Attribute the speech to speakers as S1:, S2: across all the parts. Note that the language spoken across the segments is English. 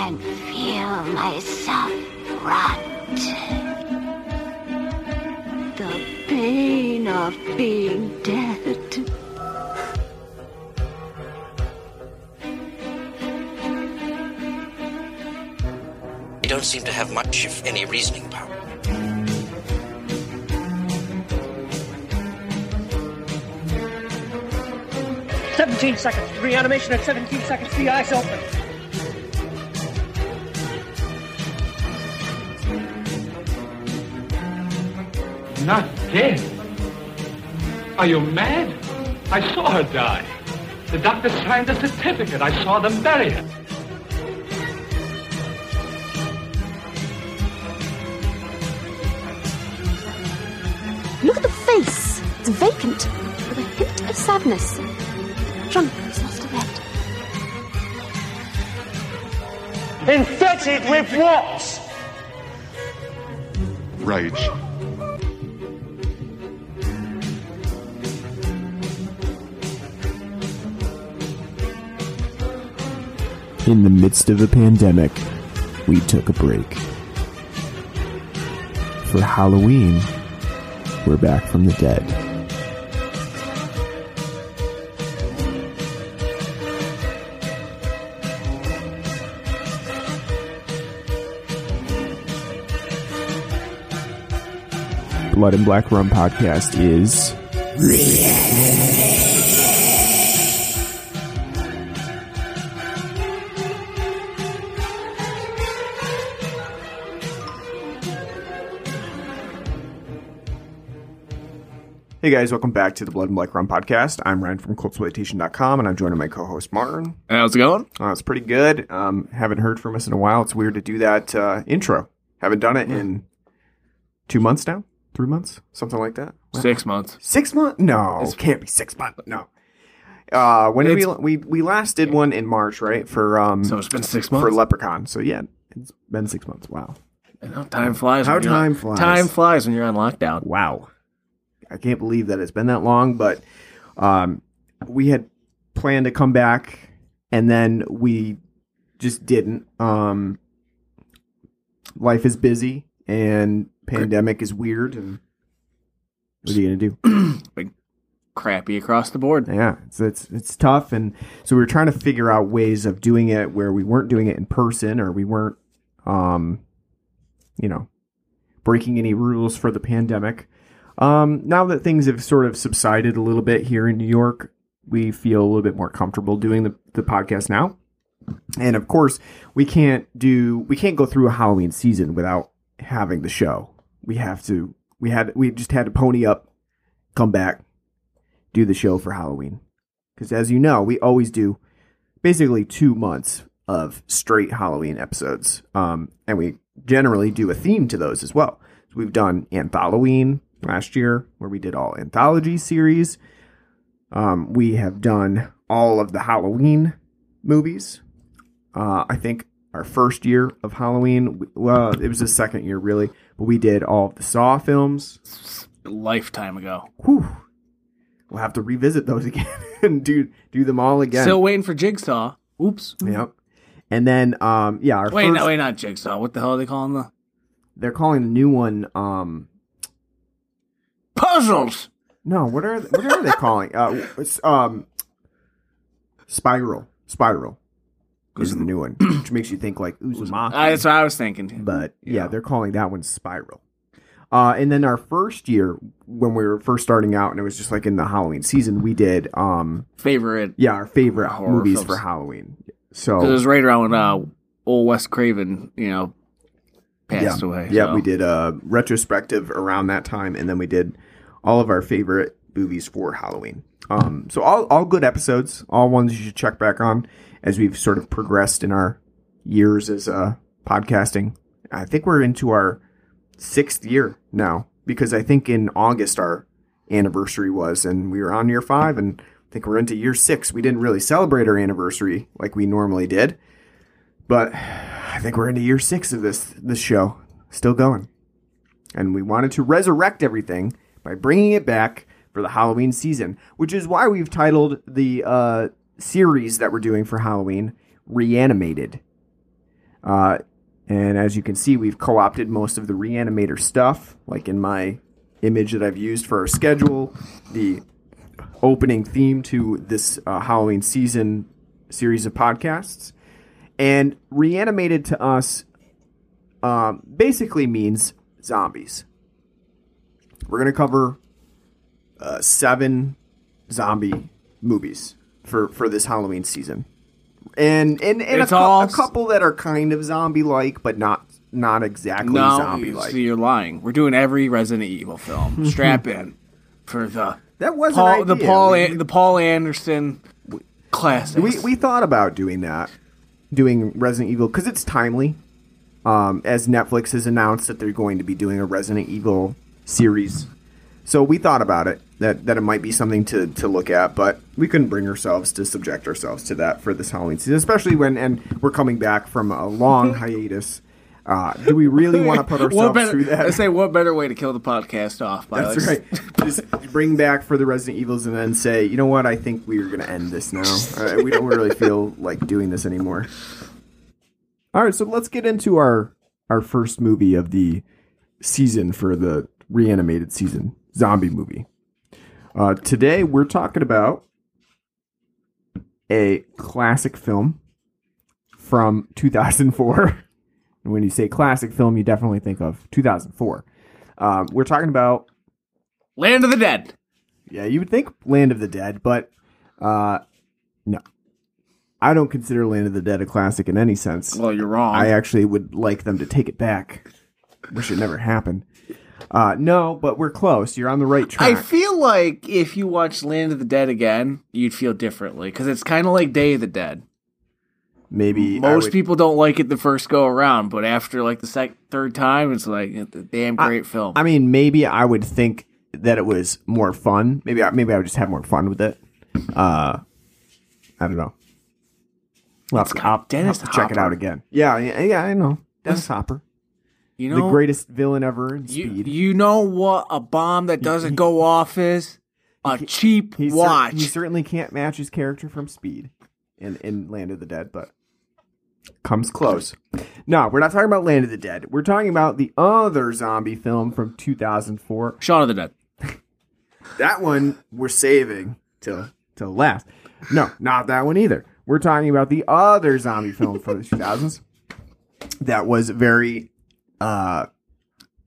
S1: can feel myself rot. The pain of being dead.
S2: You don't seem to have much, if any, reasoning power.
S3: Seventeen seconds. Reanimation at seventeen seconds. The eyes open.
S4: Not dead. Are you mad? I saw her die. The doctor signed a certificate. I saw them bury her.
S5: Look at the face. It's vacant, with a hint of sadness. Drunk has lost a bet.
S3: Infected with what?
S6: Rage.
S7: In the midst of a pandemic, we took a break. For Halloween, we're back from the dead. Blood and Black Rum podcast is Hey guys, welcome back to the Blood and Black Rum podcast. I'm Ryan from Cultsploitation.com and I'm joined by my co-host Martin.
S8: How's it going?
S7: Uh, it's pretty good. Um, haven't heard from us in a while. It's weird to do that uh, intro. Haven't done it in two months now, three months, something like that.
S8: Six months.
S7: Six months? No, it can't be six months. No. Uh, when did we, we we last did one in March, right? For um,
S8: So it's been six
S7: for. Leprechaun. So yeah, it's been six months. Wow,
S8: You know, time flies.
S7: How
S8: when you're on-
S7: time flies.
S8: Time flies when you're on lockdown.
S7: wow. I can't believe that it's been that long. But um, we had planned to come back, and then we just didn't. Um, life is busy, and pandemic is weird, and what are you gonna do?
S8: like Crappy across the board.
S7: Yeah, it's it's it's tough, and so we were trying to figure out ways of doing it where we weren't doing it in person, or we weren't, um, you know, breaking any rules for the pandemic. Um, now that things have sort of subsided a little bit here in New York, we feel a little bit more comfortable doing the the podcast now. And of course, we can't do we can't go through a Halloween season without having the show. We have to we had we just had to pony up, come back, do the show for Halloween. Because as you know, we always do basically two months of straight Halloween episodes. Um, and we generally do a theme to those as well. So we've done Anthalloween last year, where we did all anthology series. Um, we have done all of the Halloween movies. Uh, I think our first year of Halloween, well, it was the second year really, but we did all of the Saw films.
S8: Lifetime ago.
S7: Whew. We'll have to revisit those again and do do them all again.
S8: Still waiting for Jigsaw. Oops.
S7: Yep. And then, um, yeah, our
S8: Wait,
S7: first,
S8: no, wait, not Jigsaw. What the hell are they calling the
S7: they're calling the new one. Um,
S8: puzzles?
S7: no, what are what are they calling? Uh, it's, um, Spiral. Spiral is the new one, which makes you think like Uzumaki.
S8: Uh, that's what I was thinking.
S7: but yeah, they're calling that one Spiral. Uh, and then our first year, when we were first starting out, and it was just like in the Halloween season, we did, um,
S8: favorite.
S7: yeah, our favorite
S8: Horror
S7: movies
S8: films.
S7: for Halloween.
S8: So it was right around when uh, old Wes Craven, you know, passed
S7: yeah,
S8: away.
S7: yeah,
S8: so.
S7: we did a retrospective around that time, and then we did all of our favorite movies for Halloween. Um, so all all good episodes, all ones you should check back on as we've sort of progressed in our years as uh, podcasting. I think we're into our sixth year now because I think in August our anniversary was, and we were on year five, and I think we're into year six. We didn't really celebrate our anniversary like we normally did, but I think we're into year six of this this show, still going, and we wanted to resurrect everything by bringing it back for the Halloween season, which is why we've titled the uh, series that we're doing for Halloween "Reanimated." Uh, and as you can see, we've co opted most of the reanimator stuff, like in my image that I've used for our schedule, the opening theme to this uh, Halloween season series of podcasts. And reanimated to us um, basically means zombies. We're going to cover uh, seven zombie movies for, for this Halloween season. And and, and a, cou-
S8: all
S7: a couple that are kind of zombie like, but not not exactly
S8: No,
S7: zombie like.
S8: so you're lying. We're doing every Resident Evil film. Strap in for the
S7: That was
S8: Paul, the. Paul,
S7: We-
S8: the Paul Anderson classics.
S7: we we thought about doing that, doing Resident Evil because it's timely. Um, as Netflix has announced that they're going to be doing a Resident Evil series, so we thought about it that that it might be something to to look at, but we couldn't bring ourselves to subject ourselves to that for this Halloween season, especially when and we're coming back from a long hiatus. Uh, do we really want to put ourselves
S8: better,
S7: through that?
S8: I say, what better way to kill the podcast off? By
S7: That's
S8: like,
S7: right. Just bring back for the Resident Evils and then say, you know what? I think we're going to end this now. Uh, we don't really feel like doing this anymore. All right, so let's get into our our first movie of the season for the reanimated season, zombie movie. Uh, today we're talking about a classic film from 2004. And when you say classic film, you definitely think of 2004. Um, we're talking about
S8: Land of the Dead.
S7: yeah, you would think Land of the Dead, but uh, no, I don't consider Land of the Dead a classic in any sense.
S8: Well, you're wrong.
S7: I actually would like them to take it back. Wish it never happened. Uh, no, but we're close. You're on the right track.
S8: I feel like if you watch Land of the Dead again, you'd feel differently because it's kind of like Day of the Dead.
S7: Maybe
S8: Most
S7: would-
S8: people don't like it the first go around, but after like the sec- third time, it's like it's a damn great film.
S7: I mean, maybe I would think that it was more fun. Maybe I, maybe I would just have more fun with it. Uh, I don't know. Well,
S8: It's got
S7: I'll,
S8: Dennis
S7: I'll have to check it out again. Yeah, yeah, yeah I know. Dennis Hopper,
S8: you
S7: the greatest villain ever in
S8: you,
S7: Speed.
S8: you know what a bomb that doesn't go off is a cheap
S7: He, cer-
S8: watch.
S7: he certainly can't match his character from Speed in, in Land of the Dead, but comes close. No, we're not talking about Land of the Dead. We're talking about the other zombie film from 2004.
S8: Shaun of the Dead.
S7: That one we're saving till till last. No, not that one either. We're talking about the other zombie film from the 2000s that was very uh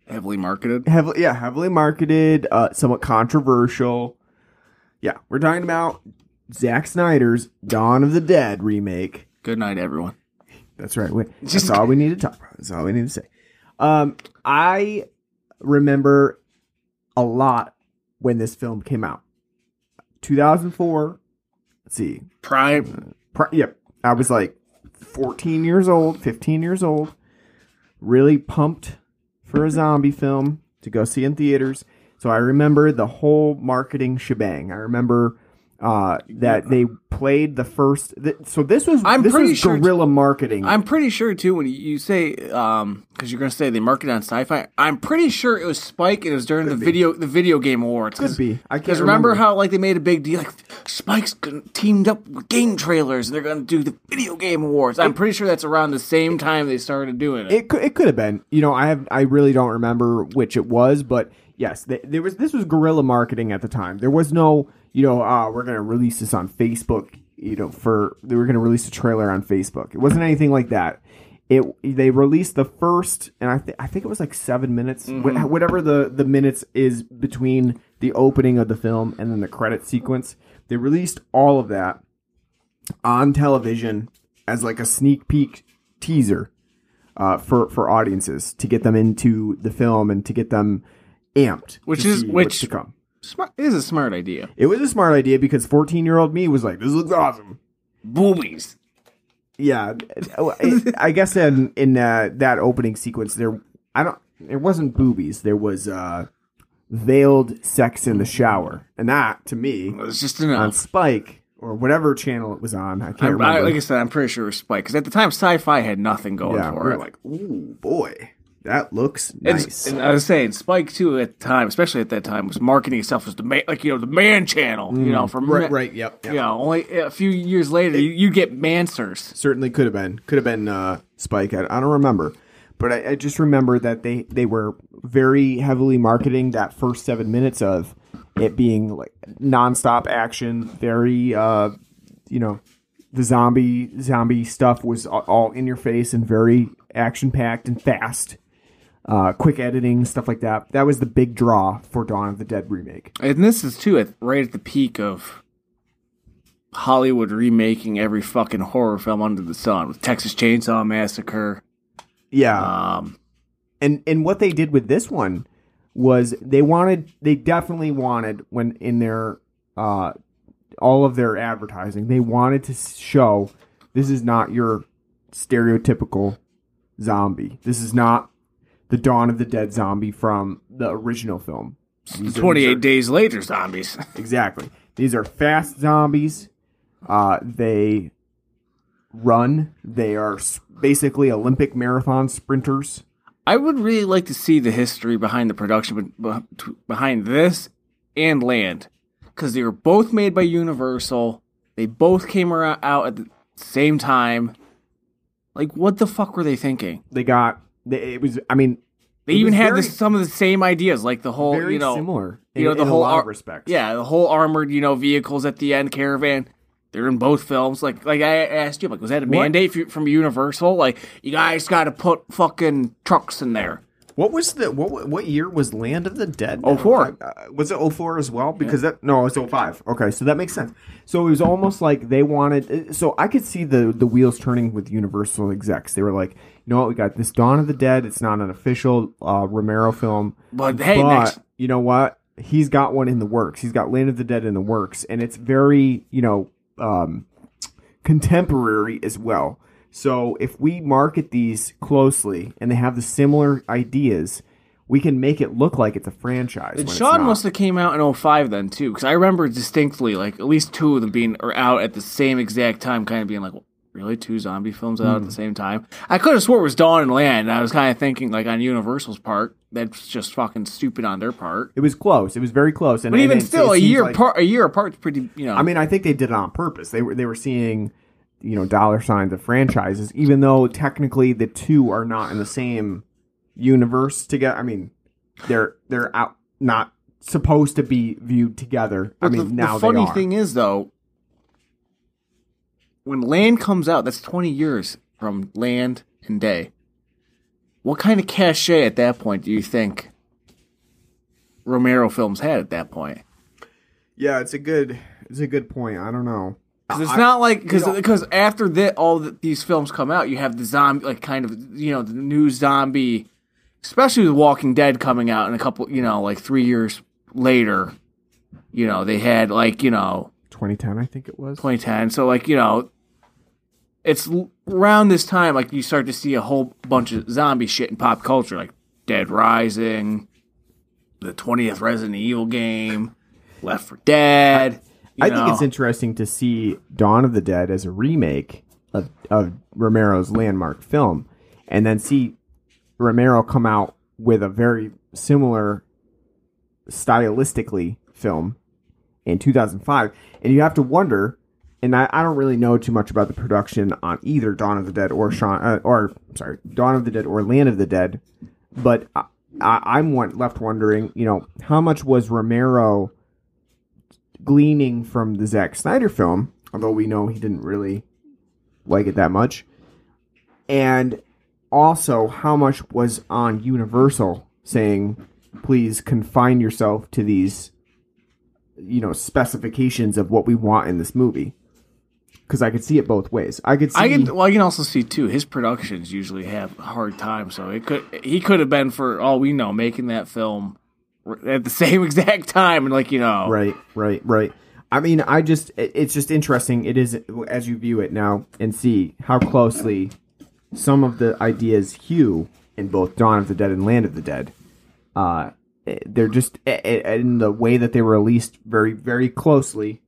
S8: Heavily marketed.
S7: heavily yeah heavily marketed uh somewhat controversial yeah we're talking about Zack Snyder's Dawn of the Dead remake
S8: Good night, everyone.
S7: that's right we, that's all we need to talk about that's all we need to say um I remember a lot when this film came out 2004 let's see
S8: Prime.
S7: Pri- yep. I was like 14 years old, 15 years old, really pumped for a zombie film to go see in theaters. So I remember the whole marketing shebang. I remember uh, that they played the first. Th- so this was
S8: I'm
S7: this
S8: pretty
S7: was
S8: sure-
S7: guerrilla marketing.
S8: I'm pretty sure too when you say um because you're gonna say they marketed on sci-fi. I'm pretty sure it was Spike. and It was during the video the video game awards.
S7: Could be. I can't
S8: Because remember,
S7: remember.
S8: how like they made a big deal, like Spike's gonna- teamed up with game trailers, and they're gonna do the video game awards. I'm pretty sure that's around the same time they started doing it.
S7: It could, it could have been. You know, I have I really don't remember which it was, but yes, th- there was this was guerrilla marketing at the time. There was no, you know, uh, we're going to release this on Facebook, you know, for they were going to release a trailer on Facebook. It wasn't anything like that. It they released the first and I think I think it was like 7 minutes, wh- whatever the the minutes is between the opening of the film and then the credit sequence. They released all of that on television as like a sneak peek teaser uh, for for audiences to get them into the film and to get them amped,
S8: Which is- which-
S7: to come.
S8: Smart, it is a smart idea.
S7: It was a smart idea because fourteen year old me was like, "This looks awesome."
S8: Boobies.
S7: Yeah, I, I guess in in uh, that opening sequence there, I don't. It wasn't boobies. There was uh, veiled sex in the shower, and that to me
S8: was just
S7: on. Spike or whatever channel it was on, I can't
S8: I, I,
S7: remember.
S8: like I said, I'm pretty sure it was Spike because at the time, Sci-Fi had nothing going
S7: yeah,
S8: for
S7: we
S8: it.
S7: like, "Ooh, boy." That looks nice.
S8: and I was saying, Spike too at the time, especially at that time, was marketing itself as the man, like you know, the man channel. You know, from
S7: Mm. right, right, yep, yep.
S8: You know, only a few years later, you, you get Manswers.
S7: Certainly could have been. Could have been uh, Spike. I, I don't remember, but I, I just remember that they they were very heavily marketing that first seven minutes of it being like nonstop action. Very, uh, you know, the zombie zombie stuff was all in your face and very action packed and fast. Uh, quick editing, stuff like that. That was the big draw for Dawn of the Dead remake.
S8: And this is too at right at the peak of Hollywood remaking every fucking horror film under the sun with Texas Chainsaw Massacre.
S7: Yeah.
S8: Um,
S7: and and what they did with this one was they wanted they definitely wanted when in their uh all of their advertising they wanted to show this is not your stereotypical zombie this is not the dawn of the dead zombie from the original film These are-
S8: Twenty
S7: these
S8: eight
S7: are-
S8: days later, zombies.
S7: exactly these are fast zombies uh they run they are basically olympic marathon sprinters
S8: I would really like to see the history behind the production be- be- behind this and Land, because they were both made by Universal. They both came around, out at the same time. Like, what the fuck were they thinking?
S7: they got it was i mean
S8: They
S7: It
S8: even had
S7: very-
S8: this, some of the same ideas, like the whole, you know,
S7: similar
S8: you
S7: in,
S8: know, the whole ar-
S7: of respects.
S8: Yeah, the whole armored, you know, vehicles at the end, caravan. They're in both films. Like, like I asked you, like, was that a
S7: What?
S8: mandate from Universal? Like, you guys got to put fucking trucks in there.
S7: What was the what what year was Land of the Dead?
S8: 04.
S7: Uh, was it 04 as well? Because that no, it's 05. Okay, so that makes sense. So it was almost like they wanted. So I could see the the wheels turning with Universal execs. They were like, you know what, we got this Dawn of the Dead. It's not an official uh, Romero film,
S8: But hey,
S7: but
S8: next,
S7: you know what? He's got one in the works. He's got Land of the Dead in the works, and it's very you know um, contemporary as well. So if we market these closely and they have the similar ideas, we can make it look like it's a franchise.
S8: And
S7: Shaun
S8: must have came out in 05 then too, because I remember distinctly like at least two of them being or out at the same exact time, kind of being like, really two zombie films out
S7: Hmm.
S8: at the same time. I could have swore it was Dawn and Land. And I was kind of thinking like on Universal's part, that's just fucking stupid on their part.
S7: It was close. It was very close. And
S8: But even
S7: it-
S8: still, a year
S7: like-
S8: apart, a year apart's pretty, you know.
S7: I mean, I think they did it on purpose. They were they were seeing, you know, dollar signs of franchises, even though technically the two are not in the same universe together. I mean, they're they're out not supposed to be viewed together. I mean,
S8: the,
S7: now
S8: the funny thing is though, when Land comes out, that's 20 years from Land and Day. What kind of cachet at that point do you think Romero films had at that point?
S7: yeah, it's a good it's a good point. I don't know.
S8: Because it's
S7: I-
S8: not like because because after that all the, these films come out, you have the zombie like kind of you know the new zombie, especially with Walking Dead coming out in a couple you know like three years later. You know they had like you know
S7: 2010, I think it was.
S8: 2010. So like you know, it's around this time like you start to see a whole bunch of zombie shit in pop culture, like Dead Rising, the 20th Resident Evil game, Left 4 Dead. you
S7: I think it's interesting to see Dawn of the Dead as a remake of, of Romero's landmark film, and then see Romero come out with a very similar stylistically film in 2005. And you have to wonder, and I, I don't really know too much about the production on either Dawn of the Dead or Shaun uh, or sorry, Dawn of the Dead or Land of the Dead, but I, I, I'm one, left wondering, you know, how much was Romero gleaning from the Zack Snyder film, although we know he didn't really like it that much, and also how much was on Universal saying, please confine yourself to these, you know, specifications of what we want in this movie. Because I could see it both ways. I could see.
S8: I can well, I can also see too. His productions usually have a hard time, so it could he could have been for all we know making that film at the same exact time, and like you know,
S7: Right, right, right. I mean, I just, it- it's just interesting. It is, as you view it now and see how closely some of the ideas hew in both Dawn of the Dead and Land of the Dead. Uh, eh, they're just, eh, eh, in the way that they were released very, very closely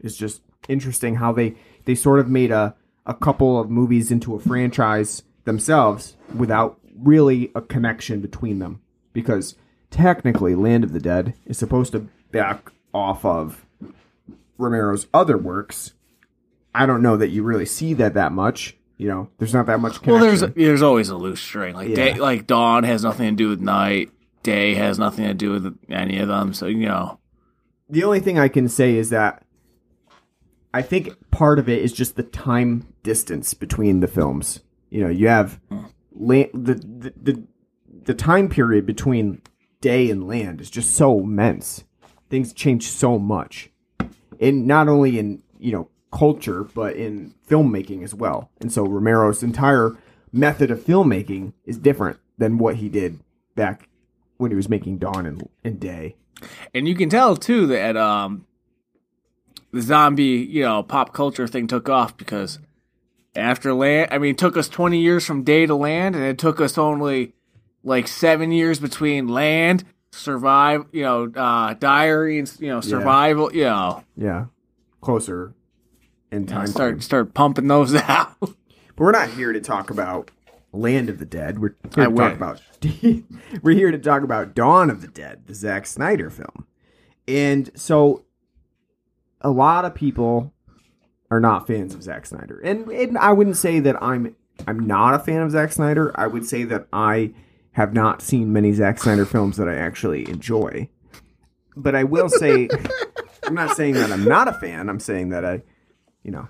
S7: is just interesting how they, they sort of made a, a couple of movies into a franchise themselves without really a connection between them because technically Land of the Dead is supposed to back off of Romero's other works. I don't know that you really see that that much. You know, there's not that much connection.
S8: Well, there's there's always a loose string. Like
S7: Yeah.
S8: day, like dawn has nothing to do with night. Day has nothing to do with any of them. So you know,
S7: the only thing I can say is that I think part of it is just the time distance between the films. You know, you have hmm. la- the, the the the time period between day and land is just so immense. Things change so much, and not only in you know culture but in filmmaking as well. And so Romero's entire method of filmmaking is different than what he did back when he was making Dawn and, and Day.
S8: and you can tell too that um, the zombie you know pop culture thing took off because after land, I mean, it took us twenty years from day to land, and it took us only like seven years between land, survive, you know, uh, diary, and you know, survival, you know,
S7: Yeah, closer in time.
S8: start start pumping those out.
S7: But we're not here to talk about Land of the Dead. We're here
S8: I
S7: to talk about we're here to talk about Dawn of the Dead, the Zack Snyder film. And so a lot of people are not fans of Zack Snyder. And, and I wouldn't say that I'm I'm not a fan of Zack Snyder. I would say that I have not seen many Zack Snyder films that I actually enjoy. But I will say I'm not saying that I'm not a fan. I'm saying that I you know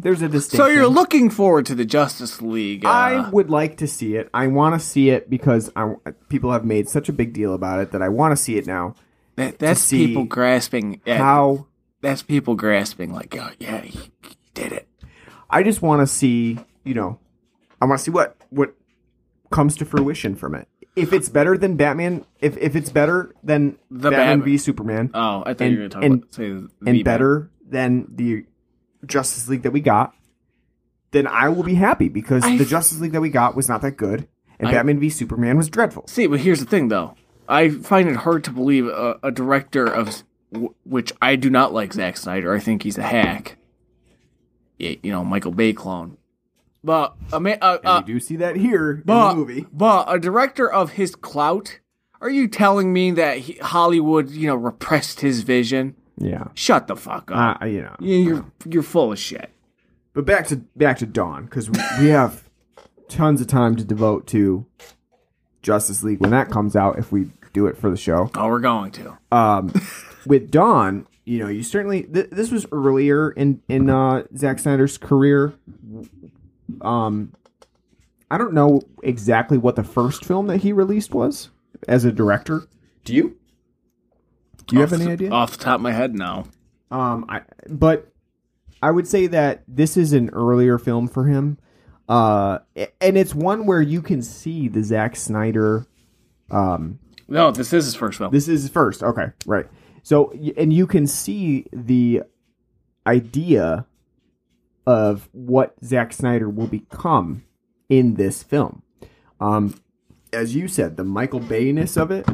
S7: there's a distinction.
S8: so you're looking forward to the Justice League? Uh,
S7: I would like to see it. I want to see it because I, people have made such a big deal about it that I want to see it now.
S8: that, that's people grasping. At,
S7: How
S8: that's people grasping like, oh yeah, he, he did it.
S7: I just want to see, you know, I want to see what what comes to fruition from it. If it's better than Batman, if if it's better than
S8: The
S7: Batman v Superman,
S8: Oh, I thought
S7: And-
S8: you were going to talk
S7: and-
S8: about say the
S7: and better than the Justice League that we got, then I will be happy because
S8: I-
S7: the Justice League that we got was not that good, and
S8: I-
S7: Batman v Superman was dreadful.
S8: See, but here's the thing, though. I find it hard to believe a, a director of w- which I do not like Zack Snyder. I think he's a hack. You know, Michael Bay clone. But a ma- uh, uh,
S7: we do see that here
S8: but,
S7: in the movie.
S8: but a director of his clout. Are you telling me that he, Hollywood, you know, repressed his vision?
S7: Yeah,
S8: Shut the fuck up.
S7: uh, you know.
S8: You- you're you're full of shit.
S7: But back to back to Dawn because we, we have tons of time to devote to Justice League when that comes out. If we do it for the show,
S8: Oh, we're going to.
S7: um, with Dawn, you know, you certainly th- this was earlier in in uh, Zack Snyder's career. Um, I don't know exactly what the first film that he released was as a director. Do you? Do you have any
S8: the-
S7: idea?
S8: Off the top of my head, no.
S7: Um, I but I would say that this is an earlier film for him. Uh, and it's one where you can see the Zack Snyder. Um,
S8: No, this is his first film.
S7: this is his first. Okay, right. So and you can see the idea of what Zack Snyder will become in this film. Um, as you said, the Michael Bayness of it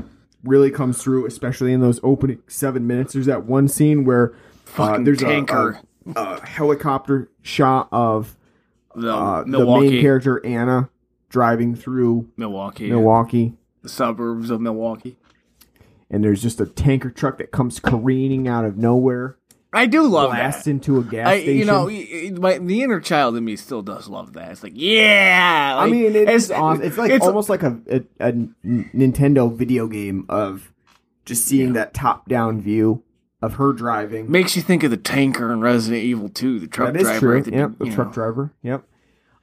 S7: really comes through, especially in those opening seven minutes. There's that one scene where uh, there's a- A, a helicopter shot of
S8: the
S7: uh, the main character Anna driving through
S8: Milwaukee,
S7: Milwaukee,
S8: the suburbs of Milwaukee.
S7: and there's just a tanker truck that comes careening out of nowhere,
S8: I do love
S7: blasts
S8: that.
S7: into a gas
S8: I,
S7: station.
S8: you know, my, the inner child in me still does love that. It's like, yeah.
S7: I mean, it's, awesome. It's like
S8: it's-
S7: almost like a a Nintendo video game of just seeing that top-down view of her driving.
S8: makes you think of the tanker in Resident Evil 2, the truck
S7: That is
S8: driver.
S7: true.
S8: the-
S7: Yep, the truck
S8: know.
S7: driver. Yep.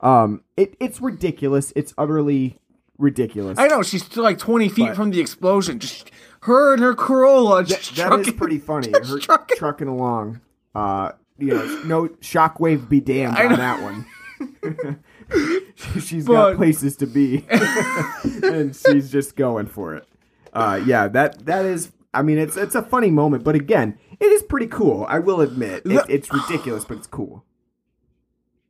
S7: Um, it, it's ridiculous. It's utterly ridiculous.
S8: I know she's still like twenty feet
S7: But-
S8: from the explosion. Just her and her Corolla. Just
S7: That is
S8: trucking-
S7: pretty funny. Her
S8: trucking.
S7: trucking along. Uh, you know, no shockwave be damned on that one. she's
S8: But-
S7: got places to be, and she's just going for it. Uh, yeah, that that is. I mean, it's it's a funny moment, but again, it is pretty cool. I will admit, it, it's ridiculous, but it's cool.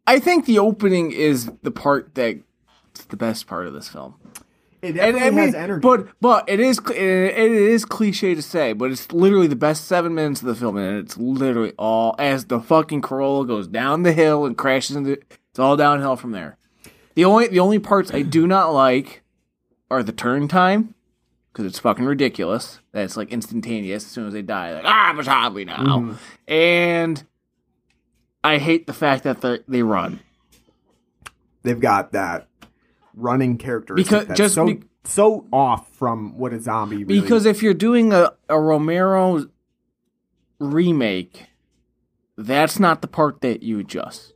S8: I think the opening is the part that's the best part of this film.
S7: It
S8: And I mean,
S7: has energy.
S8: but but it is it is cliche to say, but it's literally the best seven minutes of the film, and it's literally all as the fucking Corolla goes down the hill and crashes into. It's all downhill from there. The only the only parts I do not like are the turn time because it's fucking ridiculous. That it's like instantaneous as soon as they die. Like ah, I'm a zombie now, and I hate the fact that they they run.
S7: They've got that running characteristic
S8: Because-
S7: that's
S8: just
S7: so
S8: be-
S7: so off from what a zombie really
S8: Because if you're doing a, a Romero remake, that's not the part that you adjust.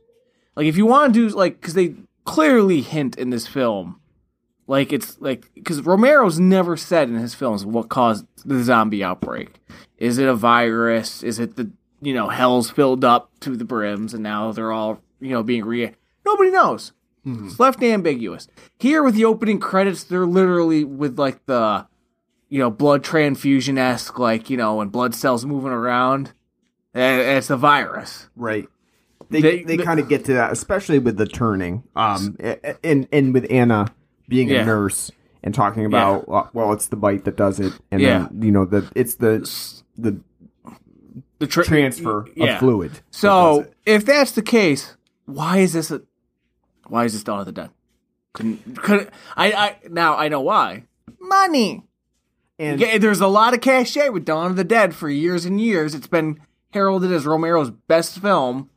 S8: Like if you want to do like because they clearly hint in this film, like it's like because Romero's never said in his films what caused the zombie outbreak. Is it a virus? Is it the you know hell's filled up to the brims and now they're all you know being re? Nobody knows. It's left ambiguous. Here with the opening credits, they're literally with like the you know, blood transfusion esque, like, you know, when blood cells moving around. And it's a virus.
S7: right. They
S8: They-
S7: they,
S8: the-
S7: kind of get to that, especially with the turning. Um, and and with Anna being
S8: Yeah.
S7: a nurse and talking about uh, well, it's the bite that does it, and
S8: Yeah.
S7: then you know the it's the the
S8: The tra-
S7: transfer
S8: Yeah.
S7: of fluid.
S8: So if that's the case, why is this a why is this Dawn of the Dead? Couldn't could I I now I know why. Money.
S7: and
S8: Yeah, there's a lot of cachet with Dawn of the Dead for years and years. It's been heralded as Romero's best film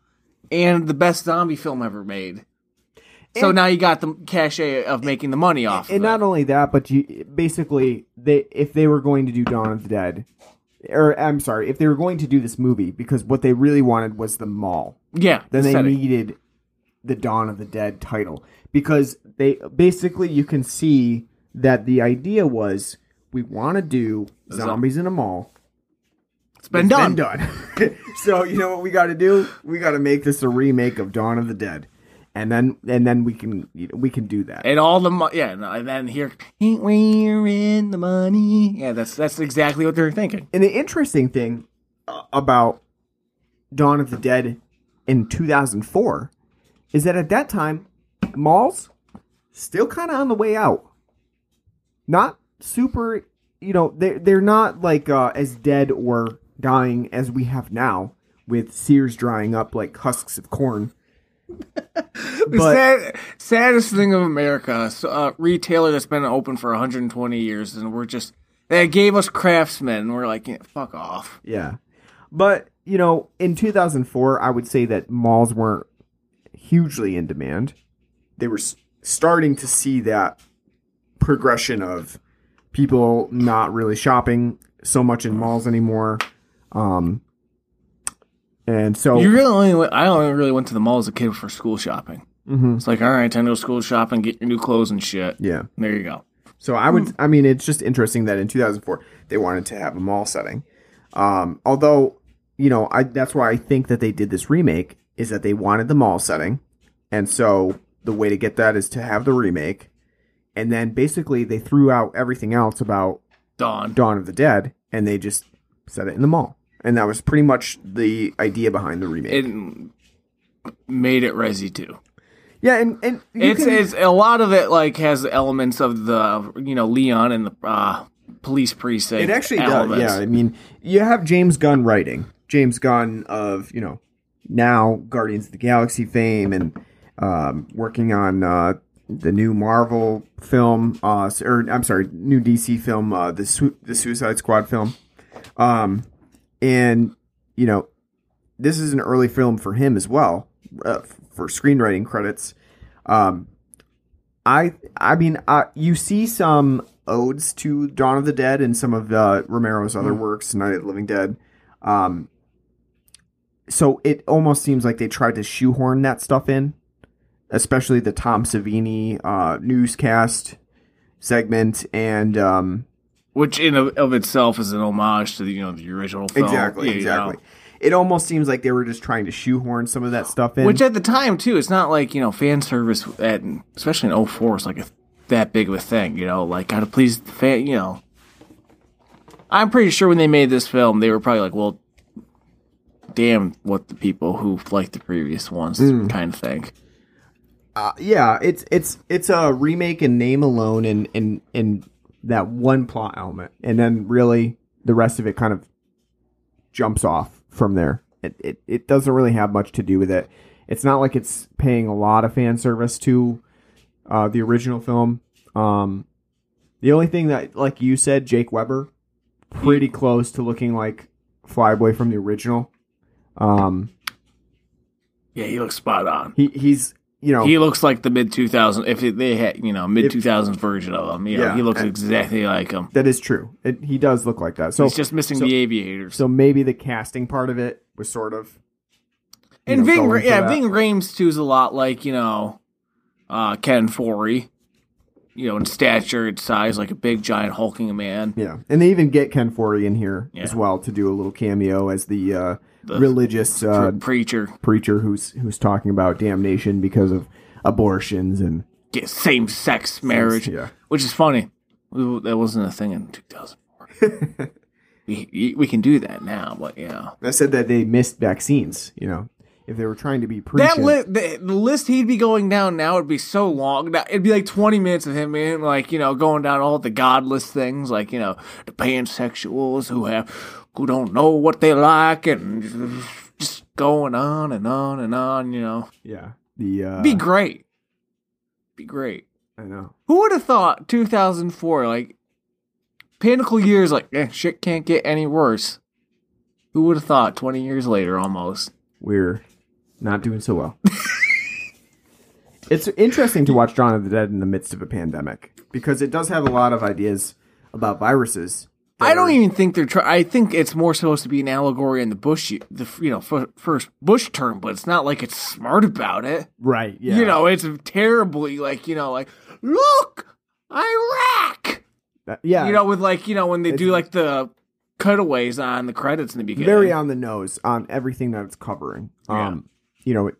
S8: and the best zombie film ever made. So now you got the cachet of making the money off.
S7: and
S8: of
S7: not only that, but you basically they if they were going to do Dawn of the Dead, or I'm sorry, if they were going to do this movie, because what they really wanted was the mall.
S8: yeah,
S7: then
S8: the
S7: they
S8: setting.
S7: needed the Dawn of the Dead title because they basically you can see that the idea was we want to do zombies in a mall.
S8: it's been
S7: It's
S8: done.
S7: done. so you know what we got to do? We got to make this a remake of Dawn of the Dead, and then and then we can you know, we can do that.
S8: And all the mo- yeah, and then here, ain't we're in the money. Yeah, that's that's exactly what they're thinking.
S7: And the interesting thing uh, about Dawn of the Dead in 2004 is that at that time, malls still kind of on the way out. Not super, you know, they're, they're not like uh, as dead or dying as we have now with Sears drying up like husks of corn.
S8: The
S7: But-
S8: sad, saddest thing of America, so, uh, retailer that's been open for 120 years, and we're just they gave us craftsmen, and we're like, yeah, fuck off.
S7: Yeah. But, you know, in 2004, I would say that malls weren't hugely in demand. They were starting to see that progression of people not really shopping so much in malls anymore. Um, and so,
S8: You really only went, I only really went to the mall as a kid for school shopping.
S7: Mhm.
S8: It's like, all right, time to go school shopping, get your new clothes and shit.
S7: yeah.
S8: There you go.
S7: So I would, I mean, it's just interesting that in 2004 they wanted to have a mall setting. Um, although, you know, I that's why I think that they did this remake is that they wanted the mall setting, and so the way to get that is to have the remake, and then basically they threw out everything else about
S8: Dawn.
S7: Dawn of the Dead, and they just set it in the mall, and that was pretty much the idea behind the remake.
S8: It made it Resi too.
S7: yeah, and and
S8: It's
S7: can-
S8: it's a lot of it like has elements of the you know Leon and the uh, police precinct.
S7: It actually
S8: elements.
S7: does. Yeah, I mean, you have James Gunn writing. James Gunn of you know now Guardians of the Galaxy fame and um, working on uh, the new Marvel film, uh, or I'm sorry, new DC film, uh, the Su- the Suicide Squad film, um, and you know this is an early film for him as well uh, for screenwriting credits. Um, I I mean, uh, you see some odes to Dawn of the Dead and some of uh, Romero's other works, Night of the Living Dead. Um, so it almost seems like they tried to shoehorn that stuff in, especially the Tom Savini uh, newscast segment and um,
S8: which in of, of itself is an homage to the you know the original film.
S7: exactly
S8: Yeah, you know.
S7: exactly. It almost seems like they were just trying to shoehorn some of that stuff in.
S8: Which at the time too, it's not like you know fan service at especially in 04 is like a, that big of a thing. You know, like gotta please the fan. You know, I'm pretty sure when they made this film, they were probably like, well. Damn, what the people who like the previous ones
S7: Mm.
S8: kind of think.
S7: Uh, yeah, it's it's it's a remake in name alone and in in that one plot element, and then really the rest of it kind of jumps off from there. It it, it doesn't really have much to do with it. It's not like it's paying a lot of fan service to uh, the original film. Um, the only thing that, like you said, Jake Weber, pretty close to looking like Flyboy from the original. Um,
S8: Yeah, he looks spot on.
S7: he he's you know
S8: He looks like the mid 2000s. If it- they had, you know, mid 2000s version of him, you know,
S7: Yeah,
S8: he looks exactly like him.
S7: that is true. It, he does look like that. So
S8: He's just missing
S7: so-
S8: the aviators.
S7: So maybe the casting part of it was sort of.
S8: and
S7: know,
S8: Ving, yeah,
S7: that.
S8: Ving Rhames too is a lot like you know, uh, Ken Foree. You know, in stature and size, like a big giant hulking man.
S7: Yeah, and they even get Ken Foree in here as well to do a little cameo as the, uh, religious uh,
S8: preacher,
S7: preacher who's who's talking about damnation because of abortions and
S8: get same sex marriage,
S7: yeah.
S8: which is funny. That wasn't a thing in 2004. we, we can do that now, but yeah.
S7: I said that they missed vaccines. You know, if they were trying to be preaching,
S8: That li- the, the list he'd be going down now would be so long. It'd be like 20 minutes of him, man, like, you know, going down all the godless things, like, you know, the pansexuals who have, who don't know what they like and just going on and on and on, you know.
S7: yeah, the uh,
S8: Be great. Be great.
S7: I know.
S8: Who would have thought 2004, like, pinnacle years, like, eh, shit can't get any worse. Who would have thought 20 years later almost?
S7: We're not doing so well. it's interesting to watch Dawn of the Dead in the midst of a pandemic because it does have a lot of ideas about viruses.
S8: I don't even think they're trying. I think it's more supposed to be an allegory in the Bush, the you know, f- first Bush term, but it's not like it's smart about it.
S7: right. Yeah,
S8: You know, it's terribly like you know, like look, Iraq.
S7: That- yeah,
S8: You know, with like you know when they do like the cutaways on the credits in the beginning.
S7: very on the nose on everything that it's covering.
S8: Yeah.
S7: Um, you know, it,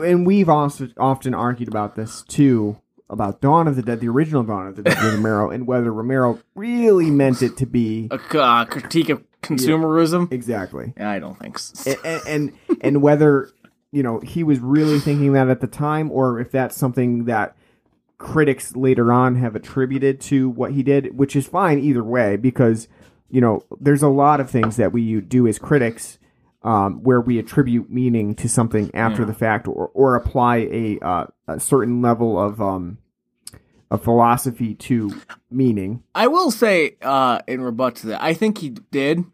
S7: and we've also often argued about this too about Dawn of the Dead, the original Dawn of the Dead with Romero, and whether Romero really meant it to be
S8: a uh, critique of consumerism.
S7: exactly,
S8: I don't think so.
S7: and and, and whether you know he was really thinking that at the time, or if that's something that critics later on have attributed to what he did, which is fine either way because you know there's a lot of things that we do as critics um, where we attribute meaning to something after the fact or, or apply a uh, a certain level of um of philosophy to meaning.
S8: I will say, uh, in rebut to that, I think he did.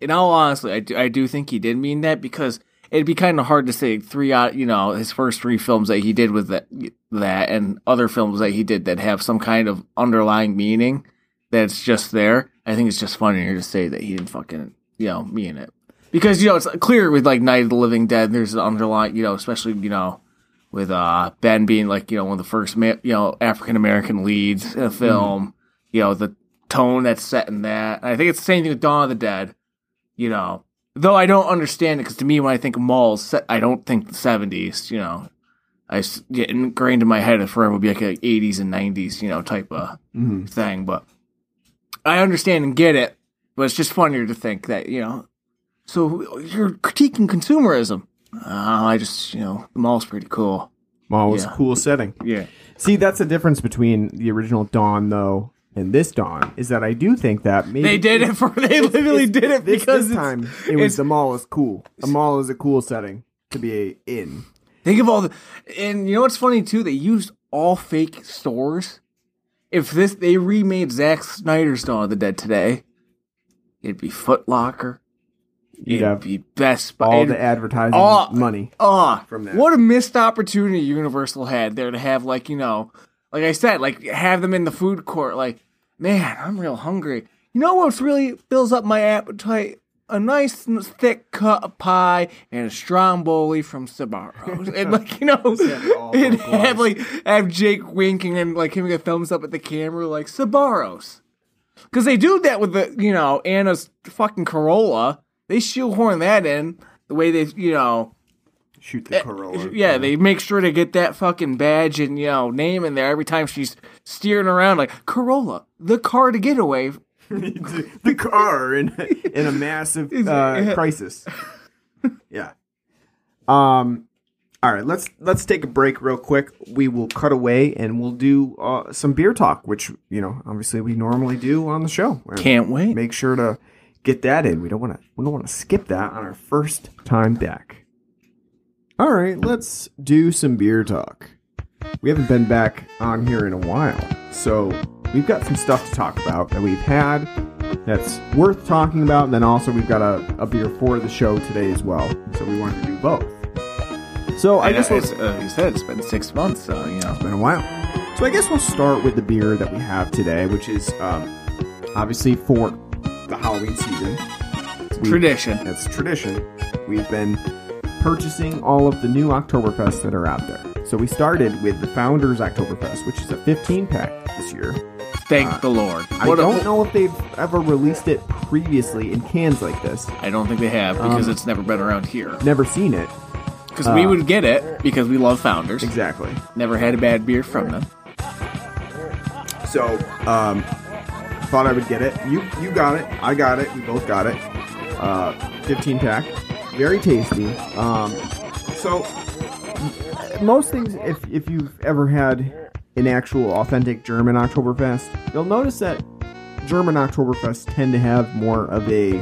S8: In all honesty, I do, I do think he did mean that because it'd be kind of hard to say three out, you know, his first three films that he did with that, that and other films that he did that have some kind of underlying meaning that's just there. I think it's just funnier to say that he didn't fucking, you know, mean it. Because, you know, it's clear with like Night of the Living Dead, there's an underlying, you know, especially, you know, with uh Ben being like you know one of the first ma- you know African American leads in a film. You know the tone that's set in that. And I think it's the same thing with Dawn of the Dead. You know, though I don't understand it because to me when I think of malls, I don't think the seventies. You know, I get ingrained in my head it forever would be like a eighties and nineties you know type of thing. But I understand and get it. But it's just funnier to think that you know. So you're critiquing consumerism. Uh, I just, you know, the mall's pretty cool.
S7: It was
S8: Yeah.
S7: a cool setting.
S8: Yeah.
S7: See, that's the difference between the original Dawn though and this Dawn is that I do think that maybe
S8: They did it for, they literally did it
S7: this,
S8: because
S7: this time it was the mall is cool. The mall is a cool setting to be in.
S8: Think of all the, and you know what's funny too? They used all fake stores. If this, they remade Zack Snyder's Dawn of the Dead today, it'd be Foot Locker.
S7: You'd
S8: It'd
S7: have
S8: be Best Buy.
S7: all the advertising
S8: all-
S7: money.
S8: Ah,
S7: from that.
S8: What a missed opportunity Universal had there to have like you know, like I said, like have them in the food court. Like, man, I'm real hungry. You know what's really fills up my appetite? A nice thick cut of pie and a stromboli from Sbarro's. and like you know, and have like have Jake winking and like giving a thumbs up at the camera, like Sbarro's. Because they do that with the, you know, Anna's fucking Corolla. They shoehorn that in the way they, you know,
S7: Shoot the Corolla.
S8: Eh, yeah, they make sure to get that fucking badge and, you know, name in there every time she's steering around like Corolla, the car to get away.
S7: the car in in a massive uh, crisis. Yeah. Um. All right. Let's let's take a break real quick. We will cut away and we'll do uh, some beer talk, which you know obviously we normally do on the show.
S8: Can't wait.
S7: Make sure to get that in. We don't want to we don't want to skip that on our first time back. All right. Let's do some beer talk. we haven't been back on here in a while. So we've got some stuff to talk about that we've had that's worth talking about. And then also we've got a, a beer for the show today as well. So we wanted to do both. So I guess
S8: uh,
S7: we'll,
S8: it's, uh, you said it's been six months, so you know.
S7: It's been a while. So I guess we'll start with the beer that we have today, which is um, obviously for the Halloween season. We-
S8: Tradition.
S7: It's tradition. We've been purchasing all of the new Oktoberfests that are out there. So we started with the Founders Oktoberfest, which is a 15 pack this year.
S8: Thank
S7: Uh,
S8: the Lord.
S7: I
S8: What a-
S7: don't know if they've ever released it previously in cans like this.
S8: I don't think they have because
S7: Um,
S8: it's never been around here.
S7: Never seen it.
S8: Because we
S7: uh,
S8: would get it because we love founders.
S7: Exactly.
S8: Never had a bad beer from them.
S7: So, um, thought I would get it. You you got it. I got it. We both got it. Uh, 15 pack. Very tasty. Um, so, most things, if, if you've ever had an actual authentic German Oktoberfest, you'll notice that German Oktoberfests tend to have more of a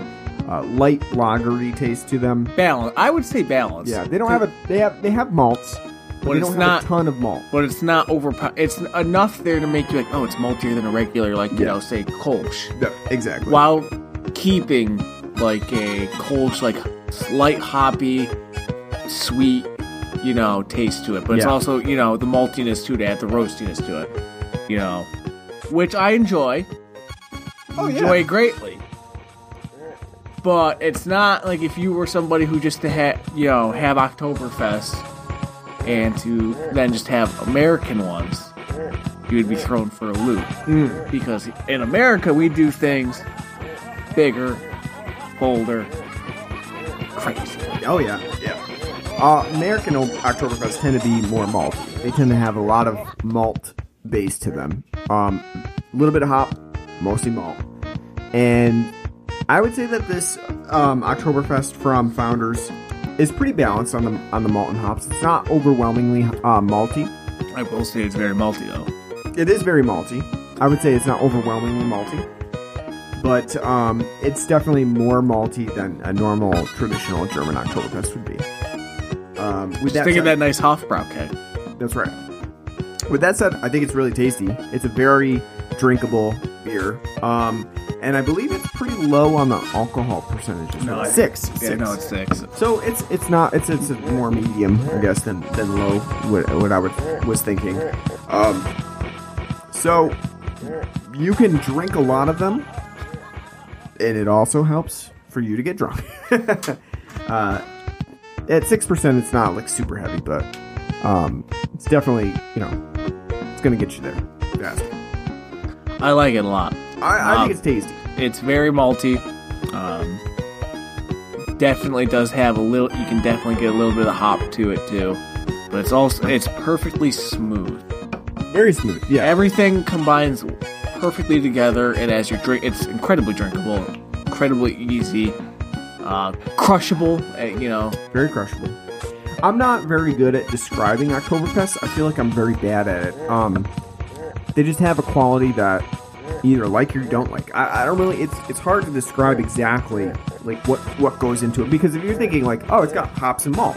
S7: uh, light lagery taste to them.
S8: Balance. I would say balance.
S7: Yeah, they don't have a they have they have malts, but,
S8: But it's
S7: have a ton of malt.
S8: But it's not overpower. It's enough there to make you like, oh, it's maltier than a regular, like you
S7: Yeah.
S8: know, say Kolsch,
S7: Yeah, exactly.
S8: while keeping like a Kolsch, like slight hoppy, sweet, you know, taste to it. But it's also you know the maltiness to it, add the roastiness to it, you know, which I enjoy.
S7: Oh, yeah.
S8: enjoy greatly. But it's not like if you were somebody who just to have you know have Oktoberfest and to then just have American ones, you would be thrown for a loop.
S7: Mm.
S8: Because in America we do things bigger, bolder, crazy.
S7: Oh yeah, yeah. Uh, American o- Oktoberfest tend to be more malt. They tend to have a lot of malt base to them. Um, a little bit of hop, mostly malt. And I would say that this um, Oktoberfest from Founders is pretty balanced on the on the malt and hops. It's not overwhelmingly uh, malty.
S8: I will say it's very malty though.
S7: It is very malty. I would say it's not overwhelmingly malty, but um, it's definitely more malty than a normal traditional German Oktoberfest would be. Um, with that
S8: Think
S7: said,
S8: of that nice Hofbrauke.
S7: that's right. With that said, I think it's really tasty. It's a very drinkable beer, um, and I believe it's pretty low on the alcohol percentage. as well.
S8: I-
S7: six.
S8: Yeah,
S7: six.
S8: no, it's six.
S7: So it's it's not it's it's more medium, I guess, than than low. What, what I would was thinking. Um, so you can drink a lot of them, and it also helps for you to get drunk. uh, at six percent, it's not like super heavy, but um, it's definitely you know it's gonna get you there fast.
S8: I like it a lot.
S7: I, I
S8: Um,
S7: think it's tasty.
S8: It's very malty. Um, definitely does have a little. You can definitely get a little bit of hop to it too, but it's also it's perfectly smooth.
S7: Very smooth. Yeah.
S8: Everything combines perfectly together, and as you drink, it's incredibly drinkable, incredibly easy, uh, crushable. uh, You know,
S7: very crushable. I'm not very good at describing Oktoberfest. I feel like I'm very bad at it. Um, they just have a quality that either like or you don't like. I, I don't really. It's it's hard to describe exactly like what what goes into it because if you're thinking like, oh, it's got hops and malt.